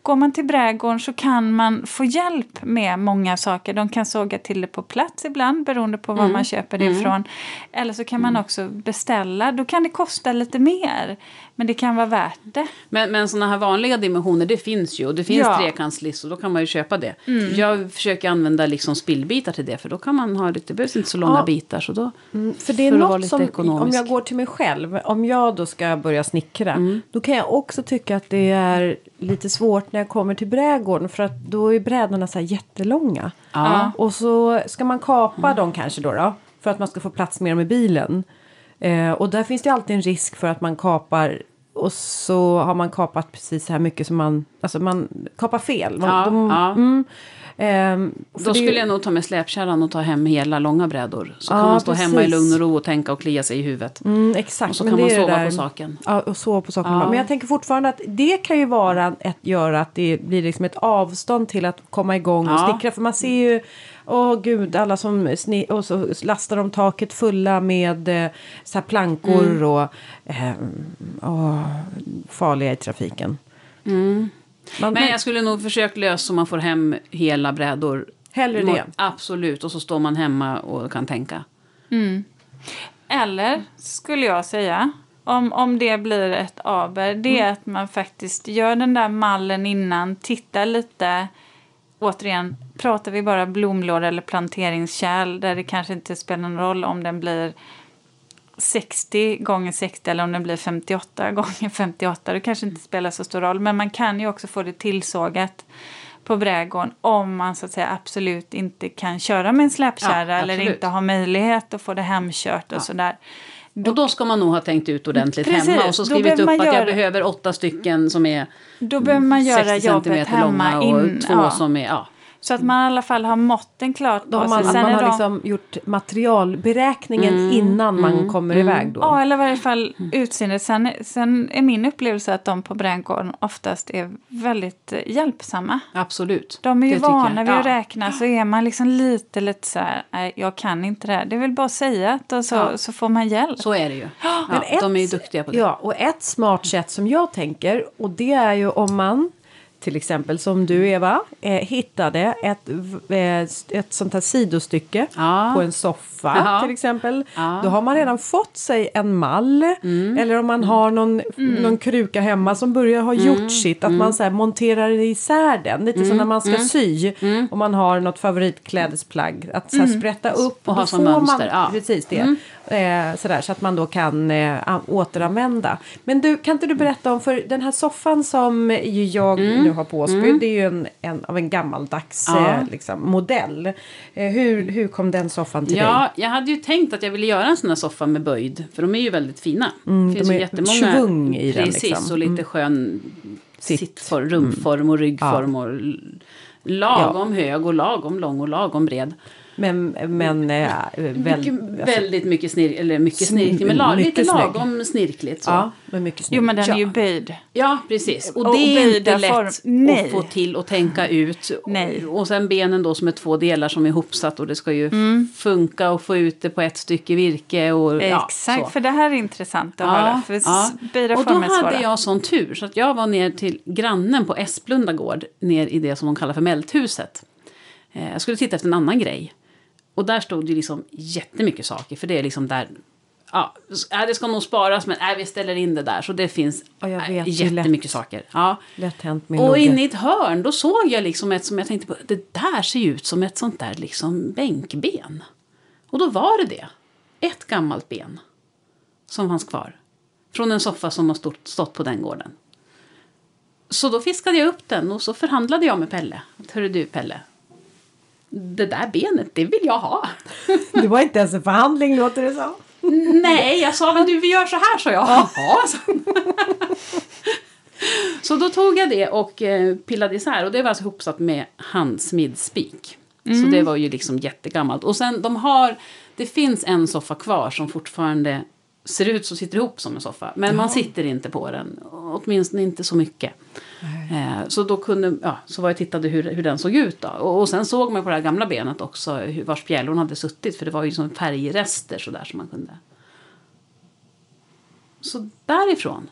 Går man till brädgården så kan man få hjälp med många saker. De kan såga till det på plats ibland beroende på var man köper det ifrån. Eller så kan man också beställa. Då kan det kosta lite mer. Men det kan vara värt det. Men, men sådana här vanliga dimensioner, det finns ju. Och det finns Ja. trekantslistor, då kan man ju köpa det. Jag försöker använda liksom spillbitar till det, för då kan man ha lite, det behövs inte så långa Ja. bitar. Så då, Mm, För det är För något som, om ekonomisk. jag går till mig själv, om jag då ska börja snickra, Mm. då kan jag också tycka att det är lite svårt när jag kommer till brädgården för att då är brädorna så här jättelånga. Ja. Och så ska man kapa dem kanske då, då för att man ska få plats med dem i bilen. Eh, och där finns det alltid en risk för att man kapar och så har man kapat precis så här mycket som man, alltså man kapar fel. Man, Ja, de- ja. Mm, ehm, Då är ju- skulle jag nog ta med släpkärran och ta hem hela långa brädor. Så Ja, kan man stå precis. hemma i lugn och ro och tänka och klia sig i huvudet. Mm, exakt. Och så men kan man sova på saken. Ja, och sova på saken. Men jag tänker fortfarande att det kan ju vara ett, göra att det blir liksom ett avstånd till att komma igång och snickra. För man ser ju, åh gud, alla som sni- och så lastar de taket fulla med eh, så här plankor Mm. och eh, åh, farliga i trafiken. Man, Men jag skulle nog försökt lösa så man får hem hela brädor. Hellre det. Absolut, och så står man hemma och kan tänka. Eller skulle jag säga, om, om det blir ett aber, det är att man faktiskt gör den där mallen innan, tittar lite. Återigen, pratar vi bara blomlåda eller planteringskärl där det kanske inte spelar någon roll om den blir 60 gånger 60 eller om den blir 58 gånger 58. Det kanske inte spelar så stor roll. Men man kan ju också få det tillsågat på brädgården om man så att säga absolut inte kan köra med en släpkärra Ja, eller inte har möjlighet att få det hemkört och sådär. Och då ska man nog ha tänkt ut ordentligt Precis, hemma och så då skrivit behöver upp att jag göra- behöver åtta stycken som är Då behöver man göra 60 jobbet centimeter hemma långa och två ja, som är... Ja. Så att man i alla fall har måtten klart då på har man, sig. Sen man har de- liksom gjort materialberäkningen innan man kommer iväg då. Ja, eller i varje fall utseendet. Sen, sen är min upplevelse att de på brädgården oftast är väldigt hjälpsamma. Absolut. De är ju Det vana vid Ja. att räkna så är man liksom lite, lite så här, nej jag kan inte det här. Det är väl bara att säga att och så, Ja. så får man hjälp. Så är det ju. Ja, ett- de är ju duktiga på det. Ja, och ett smart sätt som jag tänker och det är ju om man till exempel som du Eva eh, hittade ett, eh, ett sånt här sidostycke Ja. på en soffa Jaha. till exempel. Ja. Mm. Då har man redan fått sig en mall eller om man har någon, någon kruka hemma som börjar ha Mm. gjort sitt. Att man så här monterar isär den lite som när man Mm. ska sy och man har något favoritklädesplagg. Att så här sprätta upp Och ha som mönster, Man, ja. Precis det. Eh, sådär, så att man då kan eh, an- återanvända. Men du, kan inte du berätta om, för den här soffan som jag nu har påspydd, det är ju en, en, av en gammaldags Ja. eh, liksom, modell. Eh, hur, hur kom den soffan till dig? Ja, jag hade ju tänkt att jag ville göra en sån här soffa med böjd. För de är ju väldigt fina. det finns de ju är jättemånga. svung i den, Precis, liksom. och lite skön Sitt. sittform, rumform och ryggform. Och l- lagom hög och lagom lång och lagom bred. Men, men eh, väl, Mycket, alltså, väldigt mycket snirk, eller mycket Sn- snirkligt, men la, mycket lite lagom snirkligt. Så. ja, men mycket snyggt. Jo, men den Ja. är ju böjd. Ja, precis. Och, Och det är inte lätt att få till och tänka ut. Nej. Och sen benen då som är två delar som är ihopsatt och det ska ju Mm. funka och få ut det på ett stycke virke. Och, ja, Exakt, så. för det här är intressant att höra. För ja. böjda Och då hade jag sån tur så att jag var ner till grannen på Esplunda gård, ner i det som de kallar för Mälthuset. Eh, Jag skulle titta efter en annan grej. Och där stod det liksom jättemycket saker, för det är liksom där... Ja, ja, det ska nog sparas, men nej, vi ställer in det där. Så det finns Ja, jag äh, vet, jättemycket lätt. saker. Ja. Lätt hänt min Och inne i ett hörn, då såg jag liksom ett som jag tänkte på, det där ser ju ut som ett sånt där liksom bänkben. Och då var det det. Ett gammalt ben som fanns kvar. Från en soffa som har stått, stått på den gården. Så då fiskade jag upp den och så förhandlade jag med Pelle. Hörru du Pelle, det där benet, det vill jag ha. Det var inte ens en förhandling låter det som. Nej, jag sa men du vi gör så här så jag. Jaha, så. så då tog jag det och eh, pillade isär och det var alltså ihopsatt med handsmidsspik. Så det var ju liksom jättegammalt. Och sen de har, det finns en soffa kvar som fortfarande ser ut så sitter ihop som en soffa. Men man sitter inte på den. Åtminstone inte så mycket. Eh, så då kunde, ja, så var jag tittade hur, hur den såg ut då. Och, och sen såg man på det här gamla benet också hur, var spjälorna hade suttit. För det var ju som färgrester sådär som man kunde. Så därifrån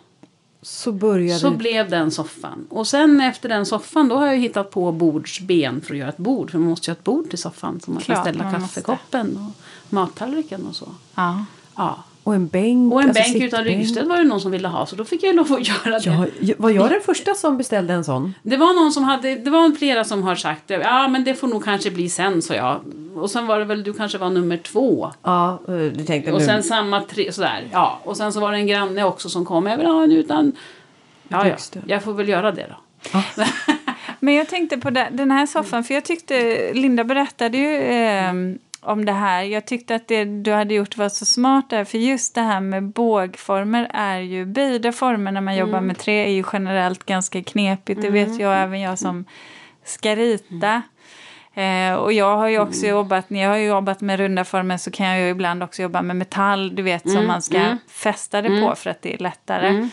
Så började... så blev den soffan. Och sen efter den soffan då har jag hittat på bordsben för att göra ett bord. För man måste ju ha ett bord till soffan så man Klart, kan ställa man måste. kaffekoppen och mattallriken och så. Ja. Ja. Och en bänk. Och en alltså bänk utan ryggstöd var det någon som ville ha så då fick jag lov att göra det. Ja, ja, var jag den första som beställde en sån? Det var någon som hade, det var flera som har sagt det. Ja men det får nog kanske bli sen sa jag. Och sen var det väl, du kanske var nummer två. Ja, eh, du tänkte Och nu. sen samma tre, sådär. Ja. Och sen så var det en granne också som kom. Jag vill ha en utan... Ja, ja. Jag får väl göra det då. Men jag tänkte på den här soffan, för jag tyckte Linda berättade ju eh, om det här. Jag tyckte att det du hade gjort var så smart där, för just det här med bågformer är ju, böjda former när man jobbar med trä är ju generellt ganska knepigt. Det vet jag, även jag som ska rita. Eh, och jag har ju också jobbat, när jag har jobbat med runda former så kan jag ju ibland också jobba med metall, du vet, som man ska fästa det på för att det är lättare.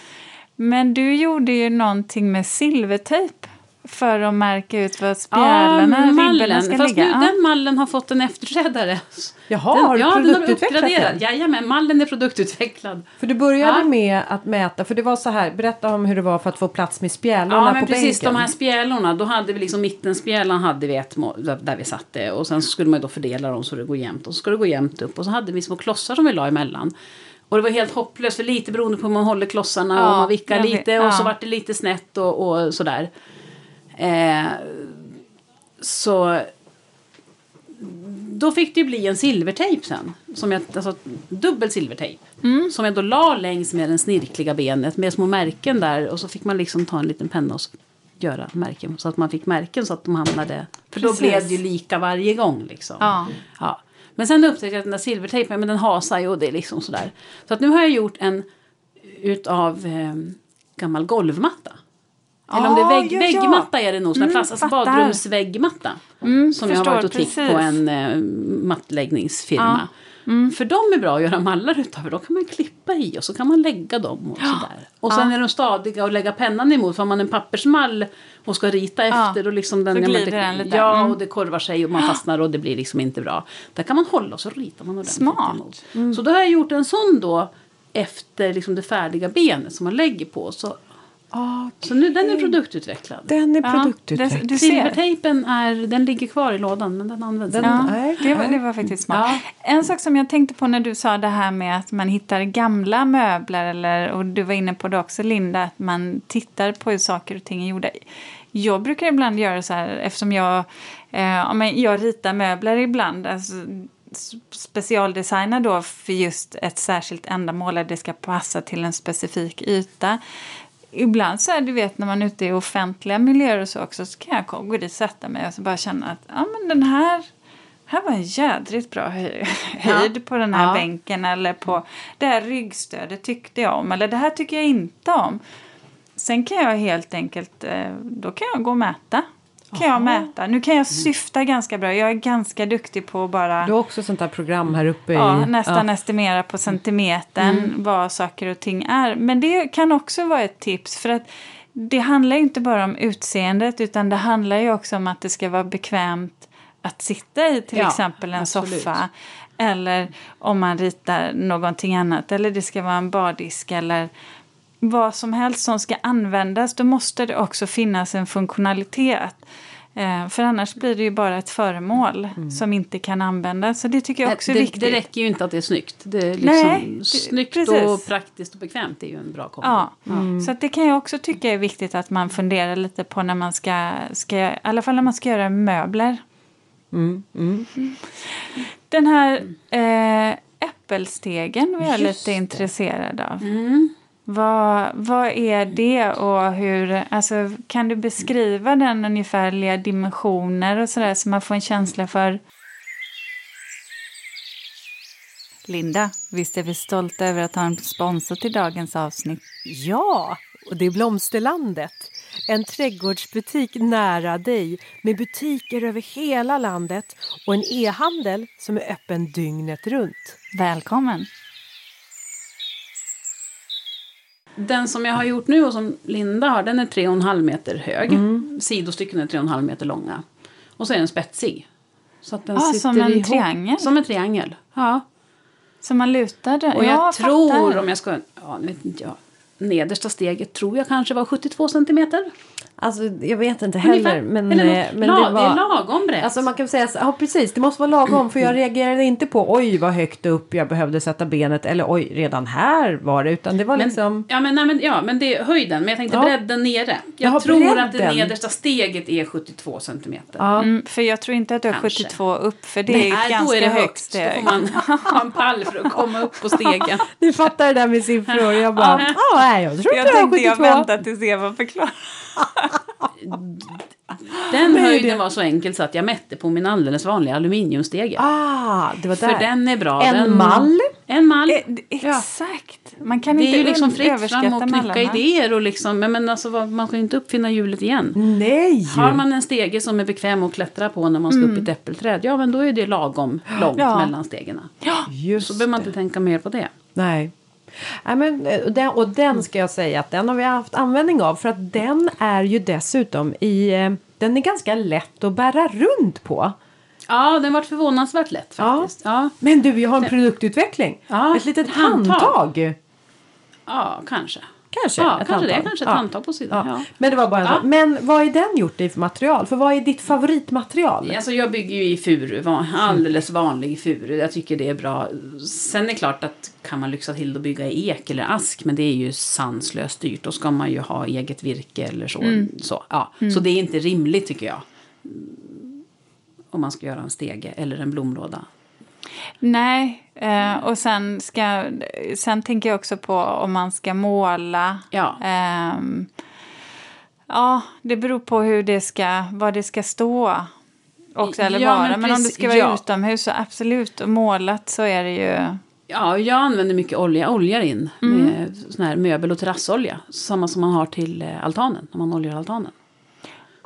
Men du gjorde ju någonting med silvertejp för att märka ut var spjälorna, ribborna ska Fast ligga. nu, Ja. den mallen har fått en efterträdare. Jaha, den, har du ja, den produktutvecklat den? Jajamän, mallen är produktutvecklad. För du började Ja. med att mäta, för det var så här, berätta om hur det var för att få plats med spjälorna Ja, men på precis bänken. de här spjälorna. Då hade vi liksom mittenspjälan hade vi ett mål, där- vi satte. Och sen så skulle man ju då fördela dem så det går jämnt. Och så ska det gå jämnt upp. Och så hade vi små klossar som vi la emellan. Och det var helt hopplöst för lite beroende på hur man håller klossarna Ja, och man vickar lite och så Ja. vart det lite snett och, och sådär. Eh, så då fick det ju bli en silvertejp sen. Som jag, alltså dubbel silvertejp. Mm. Som jag då la längs med det snirkliga benet med små märken där. Och så fick man liksom ta en liten penna och göra märken. Så att man fick märken så att de hamnade. För då Precis. blev det ju lika varje gång liksom. Ja. Ja. Men sen upptäckte jag att den där silvertejpen, men den hasar ju och det är liksom sådär. Så att nu har jag gjort en utav eh, gammal golvmatta. Eller om det är vägg, ja, ja. väggmatta är det nog. Sån Mm, plast, alltså badrumsväggmatta. Mm, som jag har förstår, varit och tittat på precis. en eh, mattläggningsfirma. För de är bra att göra mallar utav. För då kan man klippa i och så kan man lägga dem. Och, sådär. och sen är de stadiga att lägga pennan emot. För har man en pappersmall och ska rita Ja, efter. Och liksom den, så ja, glider det, den lite. Ja, Mm. och det korvar sig och man fastnar och det blir liksom inte bra. Där kan man hålla och så ritar man ordentligt Smart. emot. Så då har jag gjort en sån då efter liksom det färdiga benet som man lägger på. Så, Ah, så nu den är produktutvecklad. den är Ja, produktutvecklad. du ser. Silvertejpen är, den ligger kvar i lådan men den används Den-. Ja, Nej, det, var, det var faktiskt smart. Ja. En sak som jag tänkte på när du sa det här med att man hittar gamla möbler, eller, och du var inne på det också Linda, att man tittar på hur saker och ting är gjorda. Jag brukar ibland göra så här, eftersom jag, eh, ja, men jag ritar möbler ibland, alltså, s- specialdesignar då för just ett särskilt ändamål, där det ska passa till en specifik yta. Ibland så är du vet när man är ute i offentliga miljöer och så också så kan jag gå dit och sätta mig och så bara känna att ja men den här här var en jädrigt bra höj- höjd på den här Ja. bänken eller på det här ryggstödet tyckte jag om eller det här tycker jag inte om. Sen kan jag helt enkelt, eh, då kan jag gå och mäta. Kan jag mäta. Nu kan jag syfta ganska bra. Jag är ganska duktig på att bara Du har också sånt här program här uppe ja, i... nästan estimera på centimetern vad saker och ting är. Men det kan också vara ett tips för att det handlar ju inte bara om utseendet utan det handlar ju också om att det ska vara bekvämt att sitta i till Ja, exempel en absolut. soffa. Eller om man ritar någonting annat. Eller det ska vara en bardisk eller vad som helst som ska användas. Då måste det också finnas en funktionalitet. Eh, för annars blir det ju bara ett föremål som inte kan användas. Så det tycker jag också är det, viktigt. det räcker ju inte att det är snyggt. Det är liksom Nej, det- snyggt precis. och praktiskt och bekvämt är ju en bra kombo. Ja, så att det kan jag också tycka är viktigt att man funderar lite på när man ska, ska i alla fall när man ska göra möbler. Mm, mm. Den här eh, äppelstegen var jag Just lite det. intresserad av. Mm. Vad, vad är det och hur, alltså kan du beskriva den ungefärliga dimensioner och sådär så man får en känsla för Linda, visst är vi stolta över att ha en sponsor till dagens avsnitt? Ja, och det är Blomsterlandet. En trädgårdsbutik nära dig med butiker över hela landet och en e-handel som är öppen dygnet runt. Välkommen! Den som jag har gjort nu och som Linda har, den är 3,5 meter hög. Mm. Sidostycken är 3,5 meter långa. Och så är den spetsig. Så att den Ah, sitter som en ihop. triangel? Som en triangel, ja. Så man lutar den. Och jag ja, tror, fattar. om jag ska, ja nu vet inte jag. Nedersta steget tror jag kanske var 72 centimeter. Alltså jag vet inte Ungefär. heller. Men, Eller något. eh, men La- det det är var... lagom brett. Alltså man kan säga så, ja precis, det måste vara lagom för jag reagerade inte på oj vad högt upp jag behövde sätta benet eller oj redan här var det utan det var Men, liksom ja, men, nej, men, ja, men det är höjden. Men jag tänkte Ja. bredden nere. Jag Jaha, tror att det bredden. nedersta steget är 72 centimeter. ja. Mm, för jag tror inte att du har Kanske. 72 upp för det är Nej, ganska då är det högt högt. Då steg. får man ha en pall för att komma upp på stegen. Ni fattar det där med siffror. Jag bara, ja nej jag tror Jag inte jag har tänkte jag 72. väntar tills Eva förklarar. Den Nej, höjden det- var så enkel så att jag mätte på min alldeles vanliga aluminiumstege. Ah, det var där. För den är bra. En den, mall? En mall. D- Exakt. Man kan Det inte är ju liksom fritt fram och knycka mallarna. idéer och liksom, men, men alltså, man kan ju inte uppfinna hjulet igen. Nej! Har man en stege som är bekväm att klättra på när man ska upp i ett äppelträd, ja men då är det lagom långt Ja. mellan stegen. Just Så behöver man inte tänka mer på det. Nej. Nej, men, eh, och, den, och den ska jag säga att den har vi haft användning av för att den är ju dessutom i eh, den är ganska lätt att bära runt på. Ja, den var förvånansvärt lätt faktiskt. Ja, Men du, vi har en produktutveckling. Ja, ett litet ett handtag. handtag. ja kanske. Kanske. Ja, kanske det. handtag. Kanske ett Ja. handtag på sidan. Ja. Men det var bara Ja. Men vad är den gjort i för material? För vad är ditt favoritmaterial? Alltså jag bygger ju i furu, alldeles vanlig furu. Jag tycker det är bra. Sen är det klart att kan man lyxa till att bygga i ek eller ask, men det är ju sanslöst dyrt. Då ska man ju ha eget virke eller så. Så, ja. så det är inte rimligt tycker jag. Mm. Om man ska göra en stege eller en blomlåda. Nej, eh, och sen, ska, sen tänker jag också på om man ska måla. Ja. Ehm, ja, det beror på hur det ska, vad det ska stå. Också, eller Ja, vara. men Men, om det ska vara ja. utomhus så absolut. Och målat så är det ju... Ja, jag använder mycket olja. Oljar in med sån här möbel och terrassolja. Samma som man har till eh, altanen, när man oljar altanen.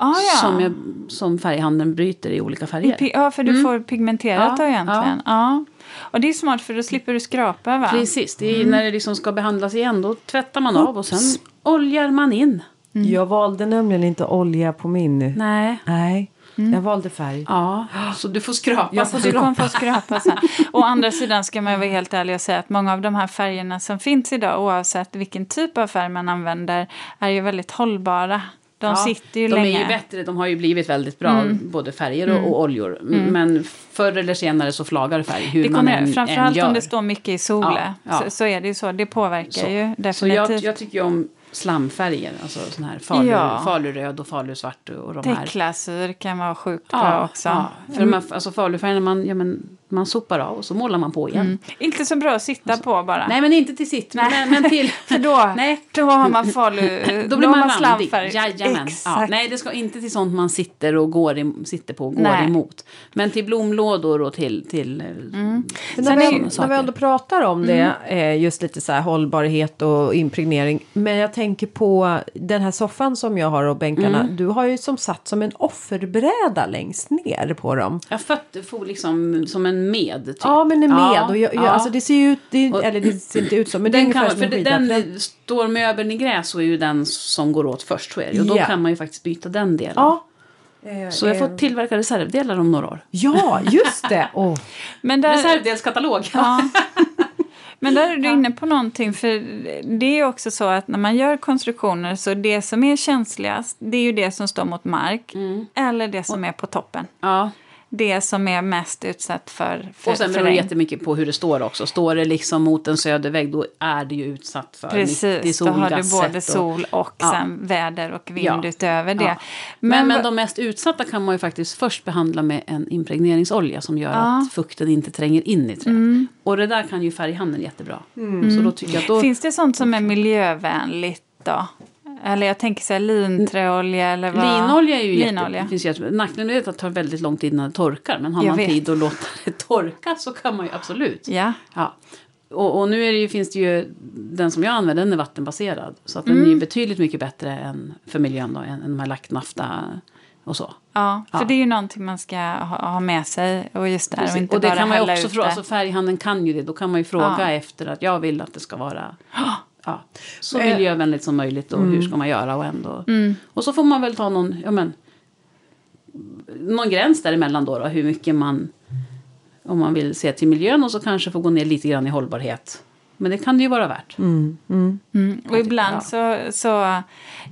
Ah, ja. Som, jag, som färghandeln bryter i olika I färger. pi- Ja, för du får pigmenterat Mm. Ja, då egentligen. Ja. Och det är smart för då slipper du skrapa va? Precis, det är när det liksom ska behandlas igen. Då tvättar man av och sen oljar man in. Jag valde nämligen inte olja på min. Nej. Nej, jag valde färg. Ja, så du får skrapa. Jag får Du kommer få skrapa sen. Å andra sidan ska man vara helt ärlig och säga att många av de här färgerna som finns idag oavsett vilken typ av färg man använder är ju väldigt hållbara. De Ja, sitter ju de länge. är ju bättre, de har ju blivit väldigt bra, både färger och, och oljor. Men förr eller senare så flagar färg, hur det man än, än framförallt gör. om det står mycket i sol Ja, ja. Så, så är det ju så. Det påverkar Så. ju Så definitivt. jag, jag tycker ju om slamfärger, alltså sån här falu, Ja. faluröd och falusvart och de här. Täcklasyr kan vara sjukt bra också. ja. För de här, alltså falufärgerna, man, ja, men, man sopar av och så målar man på igen. Inte så bra att sitta på bara. Nej, men inte till sitt, men, Nej. men till... För då, Nej. då har man falu... Då blir har man randig. slamfärg. Jajamän. Ja, nej, det ska inte till sånt man sitter, och går i, sitter på och går Nej. emot. Men till blomlådor och till... till eh, Sen när, vi, är- när vi ändå pratar om det, eh, just lite så här hållbarhet och impregnering. Men jag tänker på den här soffan som jag har och bänkarna. Du har ju som satt som en offerbräda längst ner på dem. Ja, fötter får liksom som en med. Typ. Ja, men en med. Ja, och jag, jag, ja. Alltså det ser ju ut, det, Och- eller det ser inte ut så, men det är den kan, ungefär man- som för en den, den står möbeln i gräs så är ju den som går åt först. Så är det. Och då Ja. kan man ju faktiskt byta den delen. Ja. Eh, Så jag eh, får tillverka reservdelar om några år. Ja, just det! Oh. Men där, Reservdelskatalog. Ja. Men där är du inne på någonting, för det är också så att när man gör konstruktioner så det som är känsligast, det är ju det som står mot mark eller det som är på toppen. Ja. Det som är mest utsatt för, för Och sen beror det jättemycket på hur det står också. Står det liksom mot en södervägg då är det ju utsatt för 90 Precis, då har du både och- sol och Ja. sen väder och vind Ja. utöver det. Ja. Men, men vad- de mest utsatta kan man ju faktiskt först behandla med en impregneringsolja som gör Ja. Mm. att fukten inte tränger in i träet. Och det där kan ju färghandeln jättebra. Så då tycker jag då... Finns det sånt som är miljövänligt då? Eller jag tänker så här linträolja eller vad? Linolja är ju Linolja. jätte... Finns jätte... Nackdelen är att det tar väldigt lång tid innan det torkar. Men har Jag man vet. tid att låta det torka så kan man ju absolut. Ja. Ja. Och, och nu det finns det ju, den som jag använder den är vattenbaserad. Så att den Mm. är ju betydligt mycket bättre än för miljön då, än, än de här laktnafta och så. Ja, för Ja. det är ju någonting man ska ha, ha med sig och just där och inte och det bara kan man ju också fråga, alltså färghandeln kan ju det. Då kan man ju fråga Ja. efter att jag vill att det ska vara ja, så Eh. miljövänligt som möjligt och hur ska man göra och ändå. Och så får man väl ta någon, ja men, någon gräns däremellan då, då hur mycket man, om man vill se till miljön och så kanske få gå ner lite grann i hållbarhet. Men det kan det ju vara värt. Mm, och ibland ja. så, så,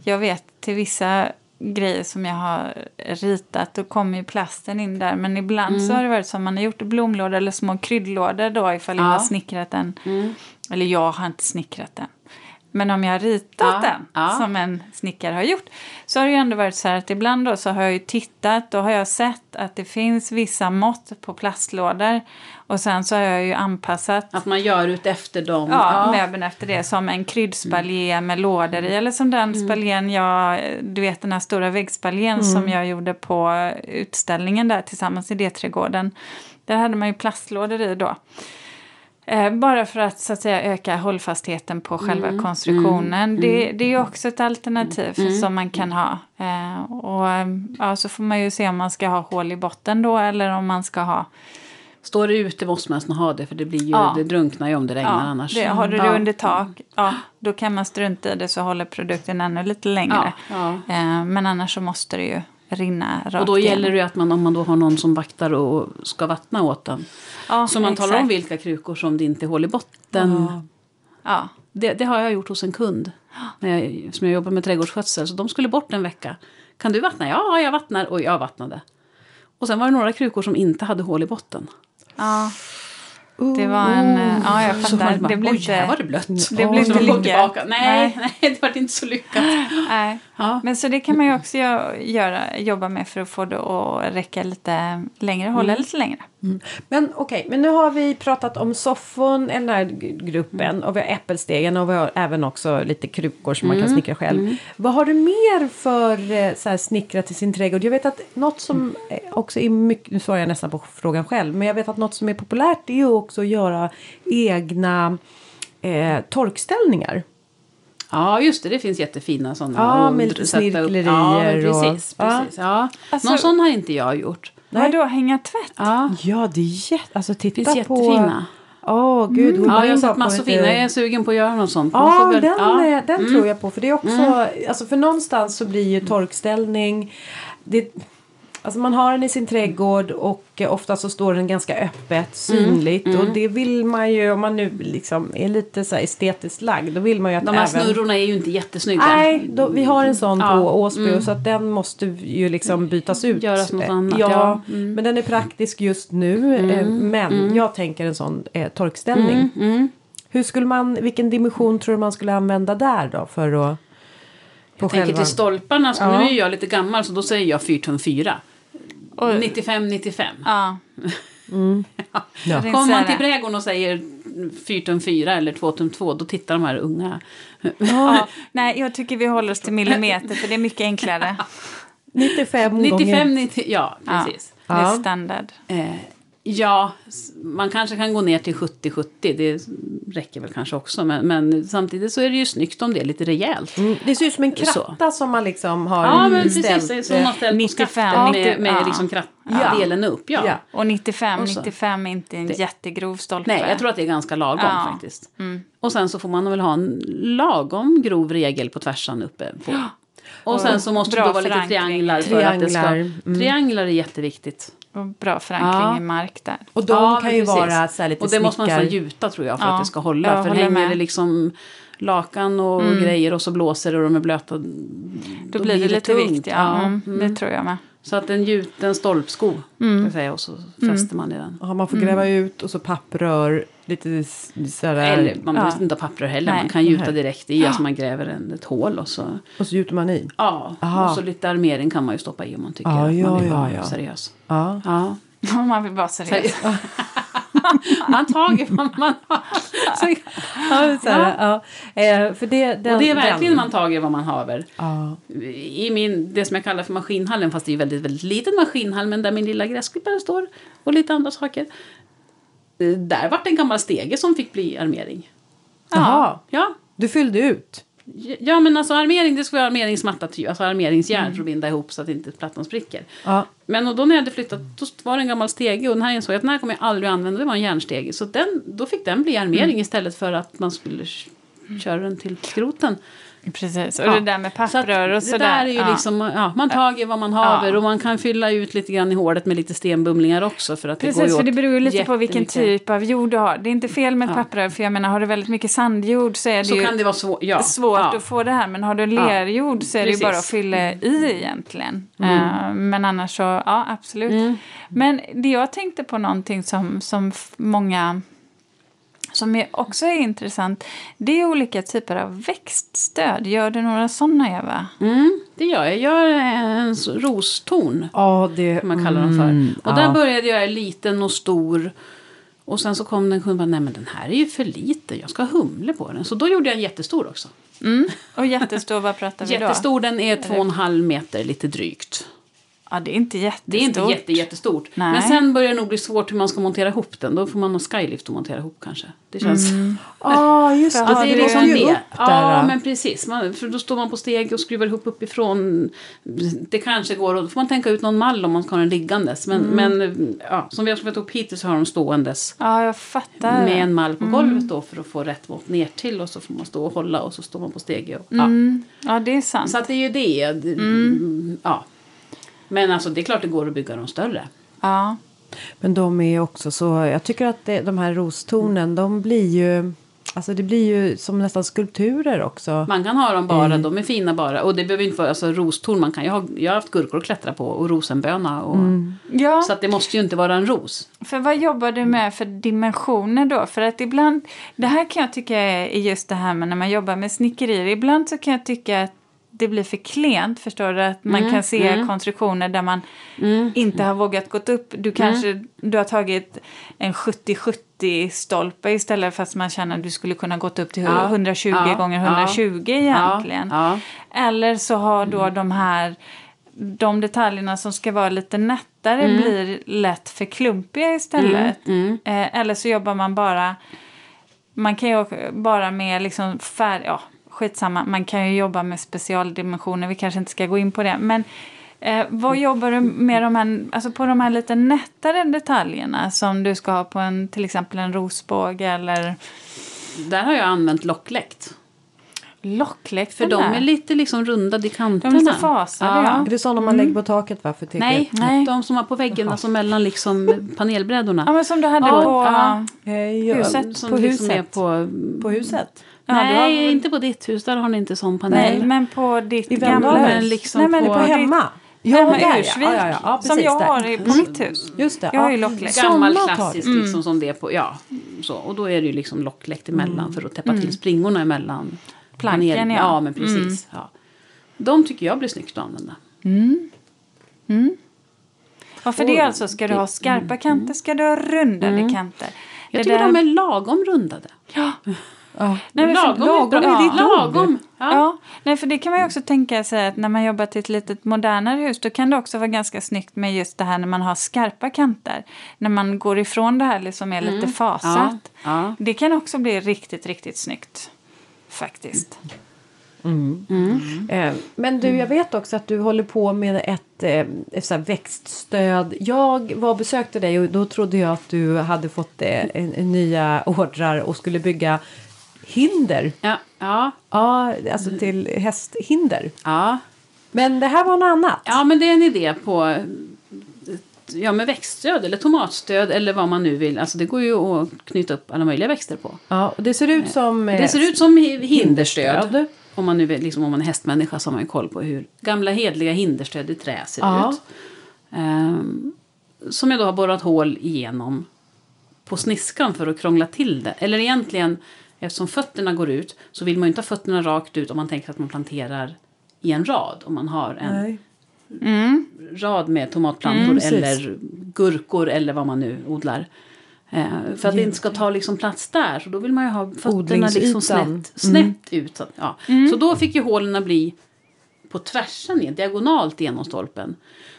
jag vet till vissa grejer som jag har ritat, då kommer ju plasten in där. Men ibland Mm. så har det varit som man har gjort blomlådor eller små kryddlådor då ifall jag Ja. har snickrat den. Mm. Eller jag har inte snickrat den. Men om jag har ritat Ja, den, ja. som en snickare har gjort, så har det ju ändå varit så här att ibland då så har jag ju tittat, då har jag sett att det finns vissa mått på plastlådor. Och sen så har jag ju anpassat Att man gör ut efter dem. ja, möbeln efter det som en kryddspaljé med lådor i. Eller som den spaljén jag, du vet den här stora väggspaljén som jag gjorde på utställningen där tillsammans i D-trädgården. Där hade man ju plastlådor i då. Eh, bara för att så att säga öka hållfastheten på själva konstruktionen. Det, det är också ett alternativ som man kan ha. Eh, och ja, så får man ju se om man ska ha hål i botten då eller om man ska ha Står det ute måste man nästan ha det för det blir ju, Ja. det drunknar ju om det regnar annars. Det, har du det Ja. under tak, ja, då kan man strunta i det så håller produkten ännu lite längre. Ja, Eh, men annars så måste det ju rinna rakt Och då gäller det ju att man om man då har någon som vaktar och ska vattna åt den. ja, Så man talar om exakt. vilka krukor som det inte är hål i botten. Ja, Det, det har jag gjort hos en kund. När jag, som jag jobbar med trädgårdsskötsel. Så de skulle bort en vecka. Kan du vattna? Ja, jag vattnar. Och jag vattnade. Och sen var det några krukor som inte hade hål i botten. ja. Det var en... eh, Ja, jag fattar. bara, Det blev inte... här var det blött. Det Och blev inte lyckat. tillbaka. Nej, nej, det var inte så lyckat. Nej. Ja. Men så det kan man ju också gö- göra, jobba med för att få det att räcka lite längre, hålla Mm. lite längre. Men okej, men nu har vi pratat om soffon, den här gruppen och vi har äppelstegen och vi har även också lite krukor som man kan snickra själv. Vad har du mer för eh, så här, snickra till sin trädgård? Jag vet att något som också är mycket, nu svarar jag nästan på frågan själv, men jag vet att något som är populärt är ju också att göra egna eh, torkställningar. Ja, just det. Det finns jättefina sådana. Ja, med lite snirklerier Ja, och- precis. Ja. precis. Ja. Alltså- Någon sån har inte jag gjort. Nej. Vadå, hänga tvätt? Ja, Ja, det är jätte... Alltså titta finns på... jättefina. Åh, gud. hon ja jag har sett massor fina. Jag är sugen på att göra något sånt. Ja, väl- den, ja. Mm. den tror jag på. För det är också, alltså för någonstans så blir ju torkställning, det, alltså man har den i sin trädgård och eh, ofta så står den ganska öppet, synligt. Mm. Och det vill man ju, om man nu liksom är lite så estetiskt lagd, då vill man ju att De här även... snurrorna är ju inte jättesnygga. Nej, då, vi har en sån Ja, på Åsby så att den måste ju liksom bytas ut. Göras något Eh, annat, Ja, ja. Mm. men den är praktisk just nu. eh, Men jag tänker en sån eh, torkställning. Mm. Hur skulle man, vilken dimension tror du man skulle använda där då för att... Jag tänker till stolparna, så Ja. nu är jag lite gammal så då säger jag 4 tum 4. Oj. 95-95. Ja. Ja. Jag tänkte Kommer man till brädgården och säger 4 tum 4 eller 2 tum 2 då tittar de här unga. Ja, nej, jag tycker vi håller oss till millimeter för det är mycket enklare. 95 gånger... 95, 90, ja precis. Ja, det är Ja. standard. Eh, ja, man kanske kan gå ner till 70-70. Det räcker väl kanske också. Men, men samtidigt så är det ju snyggt om det är lite rejält. Mm, det ser ut som en Så. kratta som man liksom har Ja, men ställt. precis. Som man ställt på 95, skaften 90, med, med ja. liksom kratt, Ja. delen upp. Ja. Ja. Och 95, Och så. 95 är inte en jättegrov stolpe. Nej, jag tror att det är ganska lagom Ja. Mm. faktiskt. Och sen så får man väl ha en lagom grov regel på tvärsan uppe på. Och sen så måste det då vara lite trianglar för att det ska... Mm. Trianglar är jätteviktigt. Och bra förankring Ja. i mark där. Och de Ja, kan ju precis. vara så här lite Och det måste man snickar... nästan gjuta tror jag för Ja, att det ska hålla. jag för hänger med. det liksom lakan och grejer och så blåser det och de är blöta. Då, Då, blir det, lite tungt. vikt. Ja, mm, Det tror jag med. Så att en gjuten stolpsko Mm. jag säga, och så fäster man i den. Ja, man får gräva ut och så papprör, lite sådär... Eller man Ja. behöver inte ha papper heller. Nej. Man kan gjuta direkt i. Alltså man gräver en, ett hål och så. Och så gjuter man i. Ja, Aha. och så lite armering kan man ju stoppa i om man tycker Ja, att ja, man vill ja, vara ja. seriös. Ja. Ja. Om man vill vara seriös. Man tager vad man har. Så, Ja, så här, ja. Eh, för det, den, och det är verkligen den. man tager vad man haver. Ja. I min, det som jag kallar för maskinhallen, fast det är ju väldigt, väldigt liten maskinhall, men där min lilla gräsklippare står och lite andra saker. Där vart en gammal stege som fick bli armering. Jaha, Ja, du fyllde ut. ja men alltså armering, det ska vara armeringsmatta, ty- alltså armeringsjärn för att binda ihop så att inte plattan spricker. Ja. Men och då när jag hade flyttat då var det en gammal stege och den här insåg jag att den här kommer jag aldrig använda. Det var en järnstege. Så den, då fick den bli armering istället för att man skulle köra den till skroten. Precis, och Ja. det där med papprör och det sådär. där är ju ja. liksom, ja, man tager vad man haver och man kan fylla ut lite grann i hålet med lite stenbumlingar också för att det går Precis, ju för det beror ju lite på vilken typ av jord du har. Det är inte fel med ett papprör, för jag menar har du väldigt mycket sandjord så är det Så ju kan det vara svår, svårt att få det här. Men har du lerjord så är det ju Precis. Mm. bara att fylla i egentligen. Eh, men annars så, ja absolut. Men det jag tänkte på någonting som, som många som är också är intressant, det är olika typer av växtstöd. Gör du några sådana, Eva? Mm, det gör jag. Jag gör en rostorn. Ja, det... som man kallar dem för. Mm, och ja. där började jag liten och stor. Och sen så kom den kunde bara, nej men den här är ju för liten, jag ska ha humle på den. Så då gjorde jag en jättestor också. Mm. Och jättestor, vad pratar vi då? Jättestor, den är två och en halv meter lite drygt. Ja, det är inte jättestort. Det är inte jätte, jättestort. Nej. Men sen börjar det nog bli svårt hur man ska montera ihop den. Då får man ha skylift och montera ihop kanske. Det känns... Ja, just För det. Ja, det är liksom det. upp Ja, där. men precis. Man, för då står man på steg och skruvar ihop uppifrån. Det kanske går, och då får man tänka ut någon mall om man ska ha den liggandes. Men, men ja, som vi har skruvat ihop hittills så har de ståendes. Ja, jag fattar. Med en mall på golvet då för att få rätt mått ner till och så får man stå och hålla och så står man på steg. Och, ja. Mm. Ja, det är sant. Så att det är ju det. Det- Ja. Men alltså det är klart det går att bygga dem större. Ja. Men de är också så, jag tycker att det, de här rostornen, de blir ju, alltså det blir ju som nästan skulpturer också. Man kan ha dem bara, de är fina bara. Och det behöver inte vara alltså, rostorn. Man kan ju ha, jag har haft gurkor att klättra på och rosenböna. Och, ja. Så att det måste ju inte vara en ros. För vad jobbar du med för dimensioner då? För att ibland, det här kan jag tycka är är just det här med när man jobbar med snickerier. Ibland så kan jag tycka att det blir för klent, förstår du? Att man kan se konstruktioner där man inte har vågat gått upp. Du kanske, du har tagit en 70-70 stolpe istället fast man känner att du skulle kunna gått upp till Ja. 120 Ja. gånger Ja. 120 egentligen. Ja. Eller så har då de här de detaljerna som ska vara lite nättare blir lätt för klumpiga istället. Eh, eller så jobbar man bara man kan ju bara med liksom färg, ja skitsamma, man kan ju jobba med specialdimensioner, vi kanske inte ska gå in på det. Men eh, vad jobbar du med de här, alltså på de här lite nättare detaljerna som du ska ha på en, till exempel en rosbåge eller Där har jag använt lockläkt lockläkt? För de är lite liksom rundade i de kanterna. är lite fasade, ja. Är det sådana man lägger på taket va? För täcket? Nej, Nej. de som var på väggen, alltså mellan liksom panelbrädorna. Ja, men som du hade Ja, på... ja. Eh, ja, Huset. som På liksom huset. är på... På huset? Ja, Nej, har- inte på ditt hus. Där har ni inte sån panel. Nej, men på ditt I gamla hus. liksom Nej, men på- på På ditt, hemma? hemma där, Ursvik. ja, ja, ja, ja, som precis, jag där. har i, på mitt hus. Just det. Jag har ju ja. lockläkt. Gammal klassisk tak. liksom som det är på, ja. Så, och då är det ju liksom lockläkt emellan för att täppa till springorna emellan. Planken, panel- ja. Ja, men precis. Ja. De tycker jag blir snyggt att använda. Ja, för det är alltså, ska du ha skarpa kanter, ska du ha rundade kanter. Jag Det tycker där- de är lagom rundade. Ja. Nej, men lagom, lagom ord. Lagom. Ja. Ja. nej, för det kan man ju också tänka sig att när man jobbar till ett litet modernare hus då kan det också vara ganska snyggt med just det här när man har skarpa kanter. När man går ifrån det här liksom är lite fasat. Ja. Ja. Det kan också bli riktigt, riktigt snyggt. Faktiskt. Eh, Men du, jag vet också att du håller på med ett, eh, ett så växtstöd. Jag var och besökte dig och då trodde jag att du hade fått eh, en, en nya ordrar och skulle bygga hinder. Ja. Ja. Ja, alltså till hästhinder. ja. Men det här var något annat. Ja, men det är en idé på ja, med växtstöd eller tomatstöd eller vad man nu vill. Alltså det går ju att knyta upp alla möjliga växter på. Ja, och det ser ut som... eh, Det ser ut som hi- hinderstöd. Om man nu vill, liksom, om man är hästmänniska så har man ju koll på hur gamla hedliga hinderstöd i trä ser Ja. ut. Ehm, som jag då har borrat hål igenom på sniskan för att krångla till det. Eller egentligen, eftersom fötterna går ut så vill man ju inte ha fötterna rakt ut om man tänker att man planterar i en rad. Om man har en Nej. Mm. rad med tomatplantor Mm, eller gurkor eller vad man nu odlar. Eh, för att det inte ska ta liksom plats där. Så då vill man ju ha fötterna liksom snett, snett ut. Så, ja. så då fick ju hålen bli på tvärsen, ner, diagonalt genom stolpen.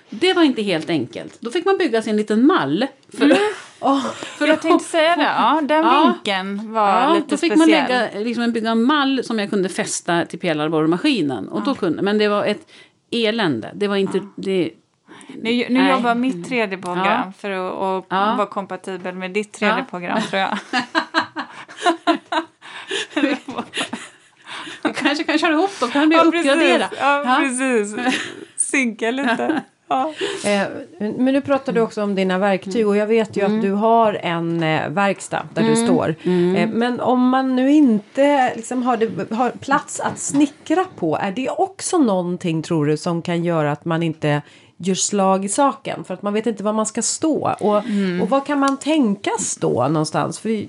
Det var inte helt enkelt. Då fick man bygga sig en liten mall. För, Åh, för Jag att- tänkte säga det. Ja, den Ja. vinkeln var Ja, lite då fick speciell. man lägga, liksom, bygga en mall som jag kunde fästa till pelarborrmaskinen. Och då kunde, men det var ett elände. Det var inte... Det, Nu, nu Nej. jobbar mitt 3D-program Ja. för att, Ja. vara kompatibel med ditt 3D-program tror jag. kan köra ihop dem, kan bli Ja, uppgradera. precis. Ja, Ja. precis. Synka lite. Ja. Eh, men nu pratar du också om dina verktyg och jag vet ju att du har en eh, verkstad där du står. Eh, men om man nu inte liksom, har, det, har plats att snickra på, är det också någonting tror du som kan göra att man inte gör slag i saken? För att man vet inte var man ska stå. Och, och vad kan man tänka stå någonstans? För,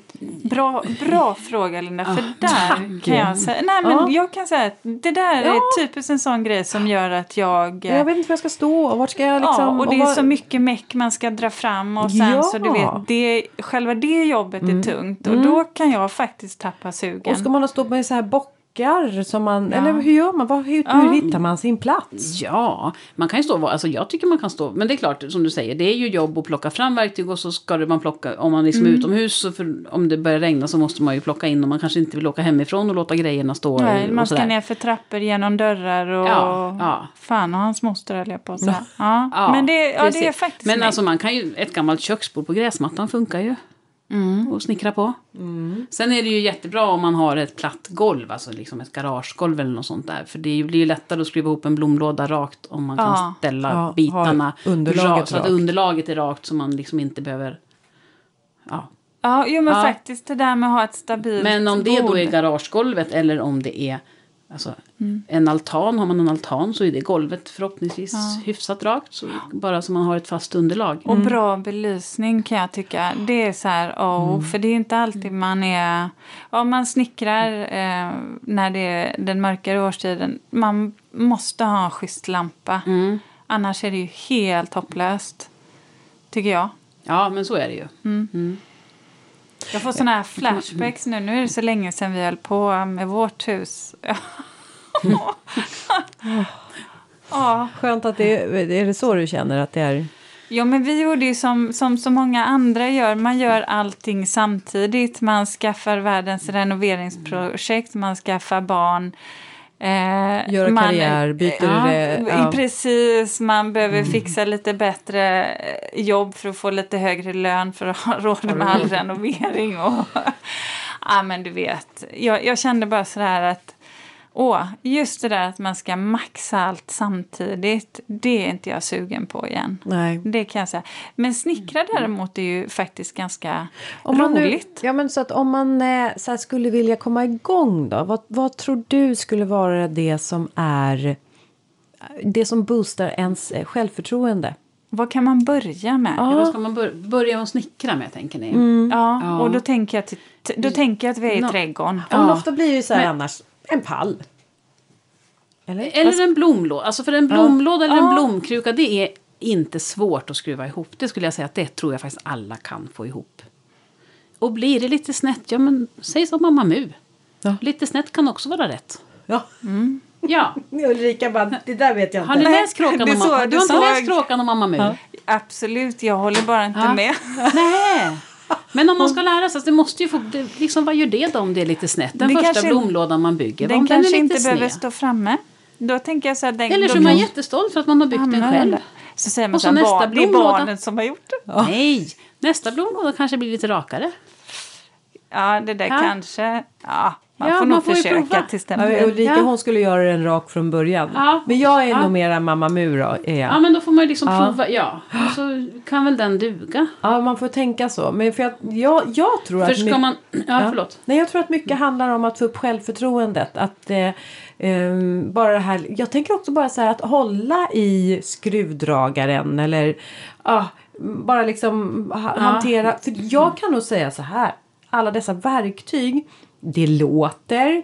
Bra, bra fråga Linda, för där kan jag säga, nej men Ja. jag kan säga att det där Ja. är typiskt en sån grej som gör att jag... jag vet inte var jag ska stå och vart ska jag liksom... ja, och det är vad- så mycket meck man ska dra fram och sen Ja. så du vet, det, själva det jobbet är tungt och då kan jag faktiskt tappa sugen. Och ska man stå med så här bockar som man... Ja. Eller hur gör man? Vad, hur, Ja. hur hittar man sin plats? Ja, man kan ju stå, alltså jag tycker man kan stå, men det är klart som du säger, det är ju jobb att plocka fram verktyg och så ska det man plocka, om man liksom är utomhus, så för, om det börjar regna så måste man ju plocka in och man kanske inte vill åka hemifrån och låta grejerna stå. Nej, och man ska ner för trappor genom dörrar och Ja, ja. fan och hans moster höll jag på att säga. Ja. Men det, ja, det är faktiskt Men alltså man kan ju, ett gammalt köksbord på gräsmattan funkar ju. Mm. Och snickra på. Sen är det ju jättebra om man har ett platt golv, alltså liksom ett garagegolv eller något sånt där. För det blir ju lättare att skruva ihop en blomlåda rakt om man Ja. kan ställa Ja, bitarna rakt, så att underlaget är rakt så man liksom inte behöver... Ja. Ja, jo men Ja. faktiskt det där med att ha ett stabilt Men om det då bord. är garagegolvet eller om det är alltså, en altan, har man en altan så är det golvet förhoppningsvis hyfsat rakt. Så bara så man har ett fast underlag. Och bra belysning kan jag tycka. Det är så här, oh, för det är inte alltid man är... Om man snickrar eh, när det är den mörkare årstiden. Man måste ha en schysst lampa. Mm. Annars är det ju helt hopplöst. Tycker jag. Ja, men så är det ju. Jag får såna här flashbacks nu. Nu är det så länge sedan vi höll på med vårt hus. ja. Skönt att det är, är det så du känner att det är? Ja, men vi gjorde ju som, som så många andra gör. Man gör allting samtidigt. Man skaffar världens renoveringsprojekt, man skaffar barn. Eh, Göra man, karriär, byter, eh, ja. Precis, man behöver fixa lite bättre eh, jobb för att få lite högre lön för att ha råd med all renovering. Och, ja, men du vet, jag, jag kände bara sådär att Åh, just det där att man ska maxa allt samtidigt, det är inte jag sugen på igen. Nej. Det kan jag säga. Men snickra däremot är ju faktiskt ganska Om man nu, roligt. ja, men så att om man eh, så här, skulle vilja komma igång då. Vad, vad tror du skulle vara det som är det som boostar ens eh, självförtroende? Vad kan man börja med? Ja, Ja, vad ska man bör- börja med att snickra med, tänker ni? Ja. och då tänker, jag till, då tänker jag att vi är i Nå- trädgården. Ja. Men Ja. ofta blir det ju så här Men- annars en pall. Eller? Eller en blomlåda. Alltså för en blomlåda eller en Ja. blomkruka, det är inte svårt att skruva ihop. Det skulle jag säga att det tror jag faktiskt alla kan få ihop. Och blir det lite snett, ja men säg som Mamma Mu. Ja. Lite snett kan också vara rätt. Ja. Ja. Ulrika bara, det där vet jag Har ni inte. läst Kråkan så- Mamma det Du har inte läst Kråkan om Mamma Mu? Ja. Absolut, jag håller bara inte Ja. med. Nej. Men om man ska lära sig, det måste ju få, det, liksom, vad gör det då om det är lite snett? Den Det första blomlådan man bygger, Den den kanske inte behöver sned. stå framme. Då tänker jag så här, den, Eller så är man jättestolt för att man har byggt den själv. Så säger man Och så så här, nästa barn, det är barnen som har gjort det. Nej, nästa blomlåda kanske blir lite rakare. Ja, det där Ja. kanske... Ja, man Ja, får man nog får försöka prova. tills den Ja, blir... Ulrika Ja. hon skulle göra den rak från början. Ja. Men jag är Ja. nog mera mamma Mu då. Är jag. Ja, men då får man ju liksom Ja. prova. Ja, och så kan väl den duga. Ja, man får tänka så. Men för att jag, jag tror För att... ska man... Ja, förlåt. Nej, jag tror att mycket handlar om att få upp självförtroendet. Att eh, ehm, bara det här, jag tänker också bara så här att hålla i skruvdragaren eller ah, bara liksom ha, hantera. För jag kan nog säga så här. Alla dessa verktyg. Det låter.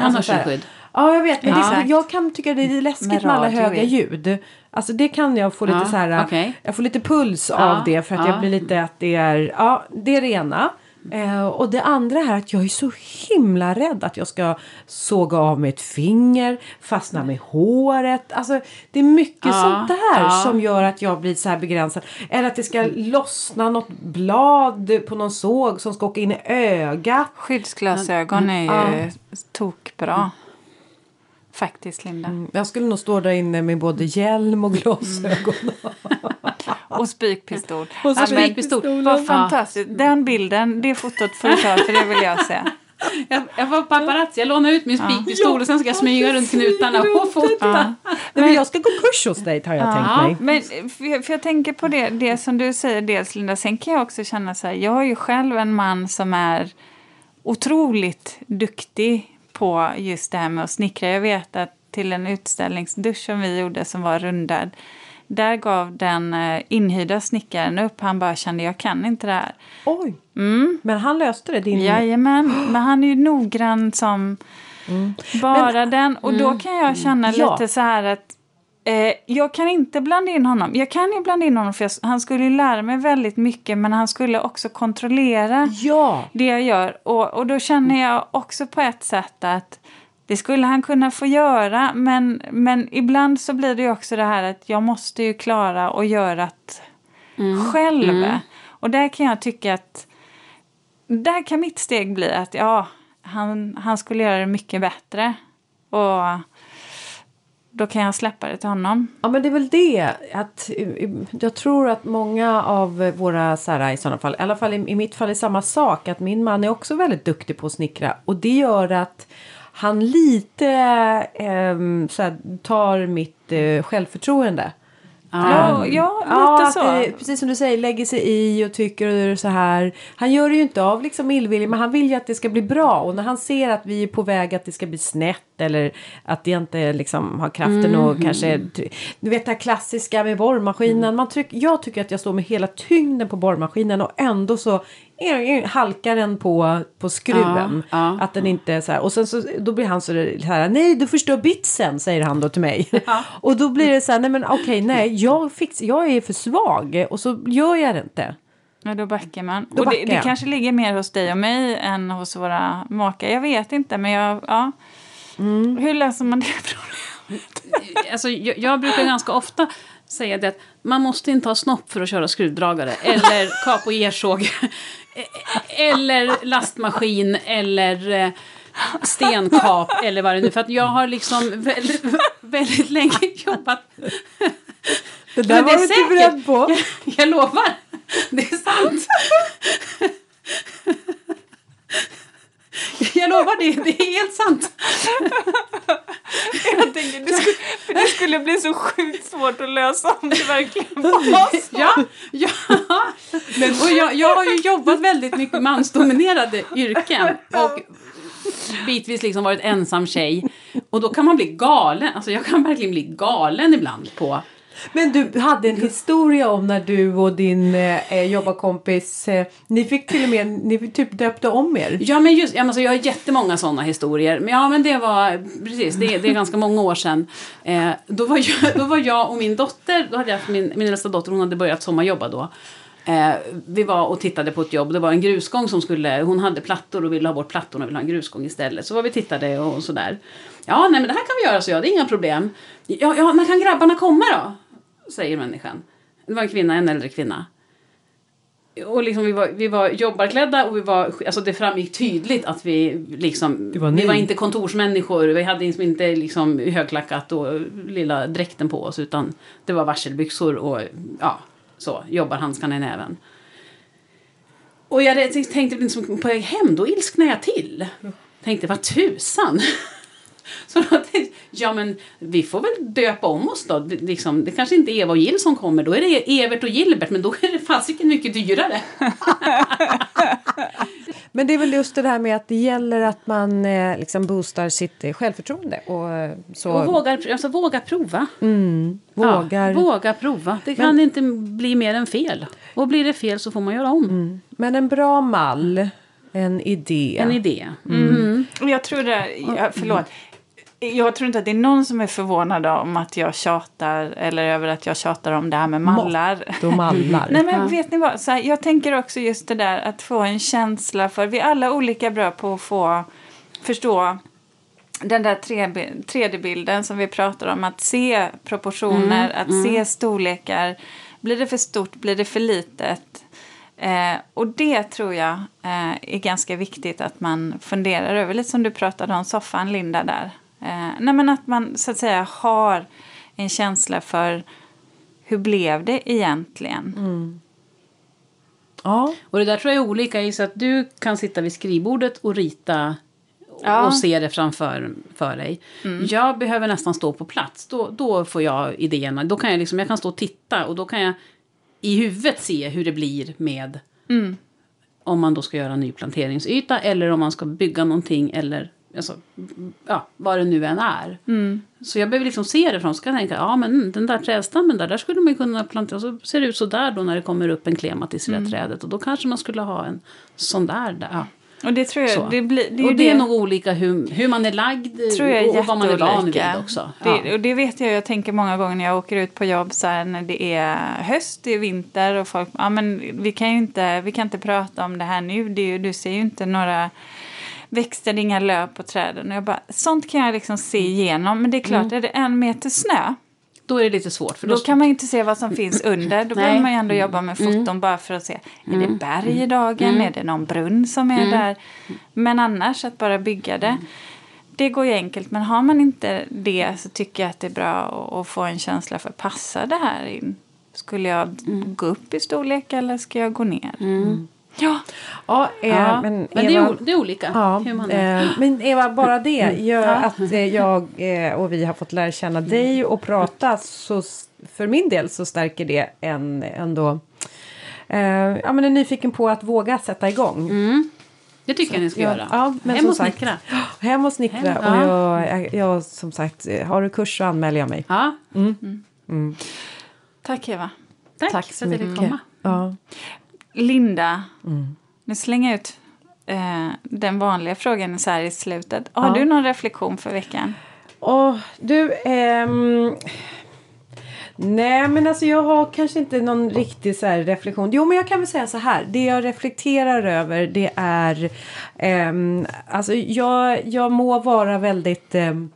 Han har så här. skydd. Ja, jag vet. Men Ja. det, jag kan tycka det är läskigt med, Med alla höga ljud. Alltså det kan jag få lite Ja, så här. okej. Jag får lite puls Ja, av det för att ja. jag blir lite att det är. Ja, det är det ena. Eh, och det andra här att jag är så himla rädd att jag ska såga av mig ett finger, fastna med håret. Alltså det är mycket Ja, sånt där ja. som gör att jag blir så här begränsad. Eller att det ska lossna något blad på någon såg som ska åka in i ögat. Skyddsglasögon är ju tokbra. Faktiskt, Linda. Mm, Jag skulle nog stå där inne med både hjälm och glasögon. Och spikpistol. Och så Ja, men spikpistolen. Vad Ja. fantastiskt. Den bilden, det fotot får du ta för det vill jag se. jag, jag var paparazzi, jag lånade ut min spikpistol och sen ska jag smyga runt knutarna och fota. Ja. Men jag ska gå kurs hos dig har jag tänkt mig. Men för jag, för jag tänker på det, det som du säger dels Linda, sen kan jag också känna så här, jag har ju själv en man som är otroligt duktig på just det här med att snickra. Jag vet att till en utställningsdusch som vi gjorde som var rundad, där gav den eh, inhyrda snickaren upp. Han bara kände, jag kan inte det här. Oj, Mm. men han löste det. Din... Jajamän, men han är ju noggrann som bara den. Och då kan jag känna Ja. lite så här att eh, jag kan inte blanda in honom. Jag kan ju blanda in honom för jag, han skulle ju lära mig väldigt mycket men han skulle också kontrollera Ja, det jag gör. Och, och då känner jag också på ett sätt att det skulle han kunna få göra men, men ibland så blir det ju också det här att jag måste ju klara att göra det själv. Och där kan jag tycka att där kan mitt steg bli att ja, han, han skulle göra det mycket bättre. Och då kan jag släppa det till honom. Ja men det är väl det att eh, jag tror att många av våra så här, i sådana fall, i alla fall i, i mitt fall är samma sak att min man är också väldigt duktig på att snickra och det gör att han lite ehm, så här, tar mitt eh, självförtroende. Ja, ja Ja, lite att så. det, precis som du säger, lägger sig i och tycker så här. Han gör det ju inte av liksom illvilja, men han vill ju att det ska bli bra. Och när han ser att vi är på väg att det ska bli snett eller att det inte liksom har kraften och kanske... Du vet det här klassiska med borrmaskinen. Man tryck, jag tycker att jag står med hela tyngden på borrmaskinen och ändå så halkar den på, på skruven. Ja, ja. Att den inte så här. Och sen så då blir han så här. Nej, du förstör bitsen, säger han då till mig. och då blir det så här. Nej, men okej, nej, jag, fix, jag är för svag och så gör jag det inte. Ja, då backar man. Då och det, backar det jag. kanske ligger mer hos dig och mig än hos våra makar. Jag vet inte, men jag... Ja. Mm. Hur löser man det problemet? Alltså, jag, jag brukar ganska ofta säga det att man måste inte ha snopp för att köra skruvdragare eller kap och gersåg eller lastmaskin eller eh, stenkap eller vad det nu är. För att jag har liksom väldigt, väldigt länge jobbat Det där var du inte beredd på. Jag, jag lovar, det är sant. Jag lovar, det, det är helt sant. Jag tänker, det, skulle, det skulle bli så sjukt svårt att lösa om det verkligen var så. Ja, ja. och jag, jag har ju jobbat väldigt mycket mansdominerade yrken och bitvis liksom varit ensam tjej. Och då kan man bli galen, alltså jag kan verkligen bli galen ibland på men du hade en historia om när du och din eh, eh jobbarkompis, eh, ni fick till och med, ni typ döpte om er. Ja, men just, ja, alltså, jag har jättemånga sådana historier. Men ja, men det var precis, det, det är ganska många år sedan. Eh, då, var jag, då var jag och min dotter, då hade jag haft min, min äldsta dotter, hon hade börjat sommarjobba då. Eh, vi var och tittade på ett jobb, det var en grusgång som skulle, hon hade plattor och ville ha bort plattorna och ville ha en grusgång istället. Så var vi tittade och sådär. Ja, nej men det här kan vi göra, så jag, det är inga problem. Ja, ja, när kan grabbarna komma då? Säger människan. Det var en kvinna, en äldre kvinna. Och liksom vi var, vi var jobbarklädda och vi var, alltså det framgick tydligt att vi liksom, var vi var inte kontorsmänniskor, vi hade liksom inte liksom högklackat och lilla dräkten på oss utan det var varselbyxor och ja, så, jobbarhandskarna i näven. Och jag tänkte liksom på väg hem, då ilsknade jag till. Tänkte, vad tusan. Så då tänkte jag, ja men vi får väl döpa om oss då. Det, liksom, det kanske inte är Eva och Jill som kommer, då är det Evert och Gilbert, men då är det fasiken mycket dyrare. Men det är väl just det här med att det gäller att man eh, liksom boostar sitt eh, självförtroende och eh, så Och vågar, alltså, våga prova. mm, vågar. Ja, våga prova. Det kan inte bli mer än fel. Och blir det fel så får man göra om. Men en bra mall, en idé. En idé. Och Jag tror det, ja, förlåt. Jag tror inte att det är någon som är förvånad om att jag tjatar eller över att jag tjatar om det här med mallar. Då mallar. Nej men vet ni vad, så här, jag tänker också just det där att få en känsla för, vi är alla olika bra på att få förstå den där 3D-bilden som vi pratar om, att se proportioner, att se storlekar. Blir det för stort, blir det för litet? Eh, och det tror jag eh, är ganska viktigt att man funderar över, lite som du pratade om soffan, Linda, där. Eh, nej, men att man så att säga har en känsla för hur blev det egentligen? Ja. Och det där tror jag är olika i så att du kan sitta vid skrivbordet och rita Ja. och se det framför för dig. Jag behöver nästan stå på plats. Då, då får jag idéerna. Då kan jag, liksom, jag kan stå och titta och då kan jag i huvudet se hur det blir med om man då ska göra en ny planteringsyta eller om man ska bygga någonting eller alltså, ja, vad det nu än är. Så jag behöver liksom se det från så kan jag tänka, ja men den där trädstammen där, där skulle man kunna plantera. Och så ser det ut så där då när det kommer upp en klematis i det trädet. Och då kanske man skulle ha en sån där. där. Ja. Och det tror jag, det, blir, det är och ju det är det- nog olika hur, hur man är lagd tror jag är och vad man är van vid också. Ja. Det, och det vet jag, jag tänker många gånger när jag åker ut på jobb så här, när det är höst, det är vinter och folk, ja men vi kan ju inte, vi kan inte prata om det här nu, det du ser ju inte några växter, det inga löv på träden. Och jag bara, sånt kan jag liksom se igenom, men det är klart, Mm. är det en meter snö, Då är det lite svårt. För då, då kan man inte se vad som finns under. Då behöver man ju ändå jobba med foton bara för att se. Är det berg i dagen? Är det någon brunn som är där? Men annars att bara bygga det. Det går ju enkelt. Men har man inte det så tycker jag att det är bra att, att få en känsla för passar det här in? Skulle jag gå upp i storlek eller ska jag gå ner? Ja, Ja, eh, ja. men, men, det, är, Eva, det är olika Ja, hur man är. eh, men Eva, bara det Mm. gör att eh, jag eh, och vi har fått lära känna dig och prata. Så för min del så stärker det en ändå eh, ja, men är nyfiken på att våga sätta igång. Det tycker jag ni ska Ja, göra. ja, men Hem som och sagt- snickra. Hem och snickra. Hem, Och ja. jag, jag, jag som sagt, har du kurs så anmäler jag mig. Ja, tack Eva. tack, Tack för så att jag fick komma. Ja. Linda, nu slänger jag ut eh, den vanliga frågan så här i slutet. Har Ja. du någon reflektion för veckan? Och du, ehm, nej men alltså jag har kanske inte någon riktig så här reflektion. Jo men jag kan väl säga så här. Det jag reflekterar över det är, ehm, alltså jag, jag må vara väldigt ehm,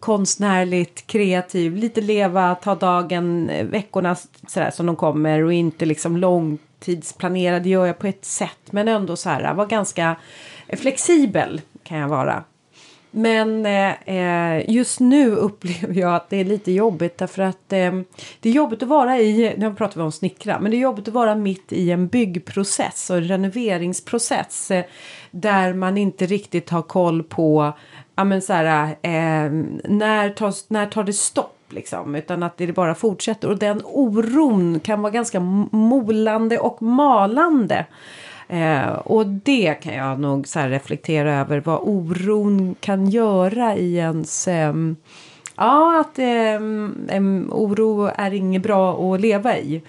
konstnärligt kreativ, lite leva, ta dagen, eh, veckorna sådär som de kommer och inte liksom långtidsplanera. Det gör jag på ett sätt men ändå så här, vara ganska flexibel kan jag vara. Men eh, eh, just nu upplever jag att det är lite jobbigt därför att eh, det är jobbigt att vara i, nu pratar vi om snickra, men det är jobbigt att vara mitt i en byggprocess och en renoveringsprocess eh, där man inte riktigt har koll på, ja men så här, eh, när, tar, när tar det stopp liksom, utan att det bara fortsätter och den oron kan vara ganska molande och malande. Eh, och det kan jag nog så här reflektera över vad oron kan göra i ens... Eh, ja, att eh, oro är inget bra att leva i.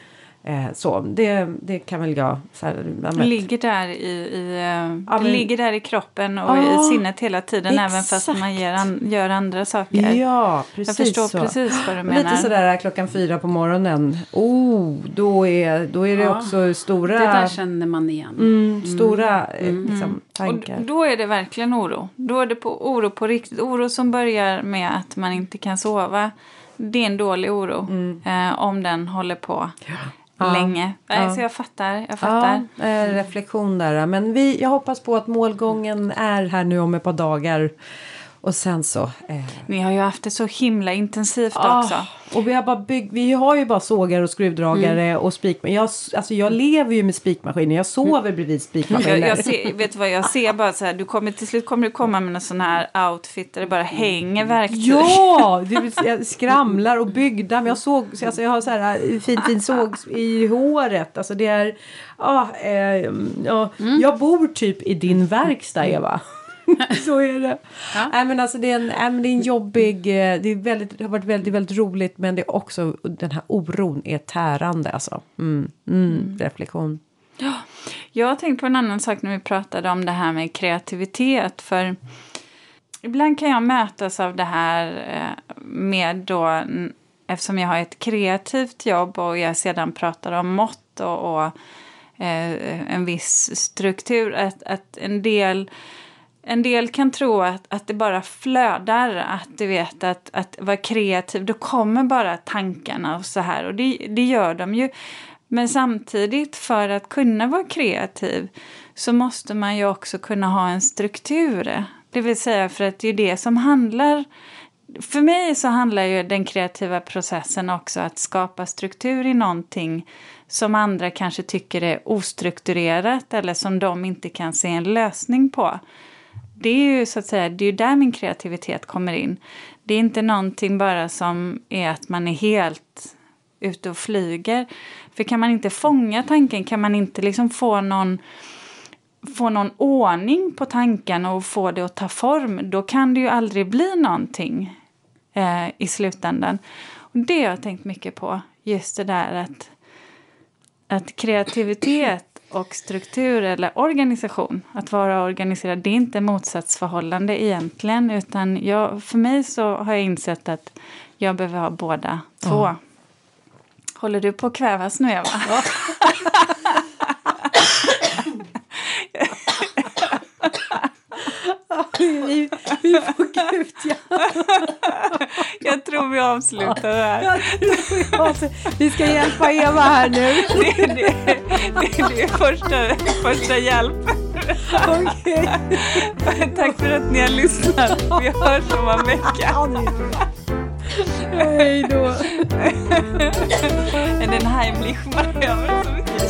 Eh, så, det, det kan väl jag... Så här, ligger där i, i, Ja, det men- ligger där i kroppen och Ja, i sinnet hela tiden även fast exakt. man gör, an, gör andra saker. Ja, precis jag förstår så. precis vad du Och menar. Lite sådär klockan fyra på morgonen. Oh, då är, då är det Ja, också stora, Det där känner man igen. mm, stora eh, liksom, Och tankar. då är det verkligen oro. Då är det på oro på riktigt. Oro som börjar med att man inte kan sova. Det är en dålig oro. Eh, om den håller på Ja. Länge. Nej, Ja. Så jag fattar. Jag fattar. Ja, eh, reflektion där. Men vi, jag hoppas på att målgången är här nu om ett par dagar. Och sen så... Eh, Ni har ju haft det så himla intensivt ah, också. och vi har, bara bygg, vi har ju bara sågar och skruvdragare Mm. och spikmaskiner. Jag, alltså jag lever ju med spikmaskiner. Jag sover bredvid spikmaskiner. Jag, jag ser, vet du vad jag ser bara så här, du kommer till slut kommer du komma med en sån här outfit där det bara hänger verktyg. Ja, det skramlar och byggdamm. Jag, såg, så alltså jag har så här eh, fin, fin såg i håret. Alltså det är... Ja, eh, ja, Mm. Jag bor typ i din verkstad, Eva. så är det. Ja. Nej, men alltså det, är en, nej, men det är en jobbig... eh, Det, är väldigt, det har varit väldigt, väldigt roligt men det är också... Den här oron är tärande alltså. Mm, mm, Reflektion. Jag har tänkt på en annan sak när vi pratade om det här med kreativitet. För ibland kan jag mötas av det här eh, med då, eftersom jag har ett kreativt jobb och jag sedan pratar om mått och, och eh, en viss struktur. Att, att en del en del kan tro att, att det bara flödar, att du vet att, att vara kreativ, då kommer bara tankarna och så här. Och det, det gör de ju. Men samtidigt, för att kunna vara kreativ så måste man ju också kunna ha en struktur. Det vill säga för att det är det som handlar för mig så handlar ju den kreativa processen också att skapa struktur i någonting som andra kanske tycker är ostrukturerat eller som de inte kan se en lösning på. Det är ju så att säga, det är där min kreativitet kommer in. Det är inte någonting bara som är att man är helt ute och flyger. För kan man inte fånga tanken, kan man inte liksom få någon få någon ordning på tanken och få det att ta form, då kan det ju aldrig bli någonting eh, i slutändan. Och det har jag tänkt mycket på, just det där att, att kreativitet och struktur eller organisation, att vara organiserad, det är inte motsatsförhållande egentligen, utan jag, för mig så har jag insett att jag behöver ha båda två. Ja. Håller du på att kvävas nu, Eva? Ja. vi, vi får gud, ja. Jag tror vi avslutar här. Vi ska hjälpa Eva här nu. Det, det, det, det är första, första hjälp. Okay. Tack för att ni har lyssnat. Vi hörs om en vecka. Hej då. Den Heimlich-Marianne så mycket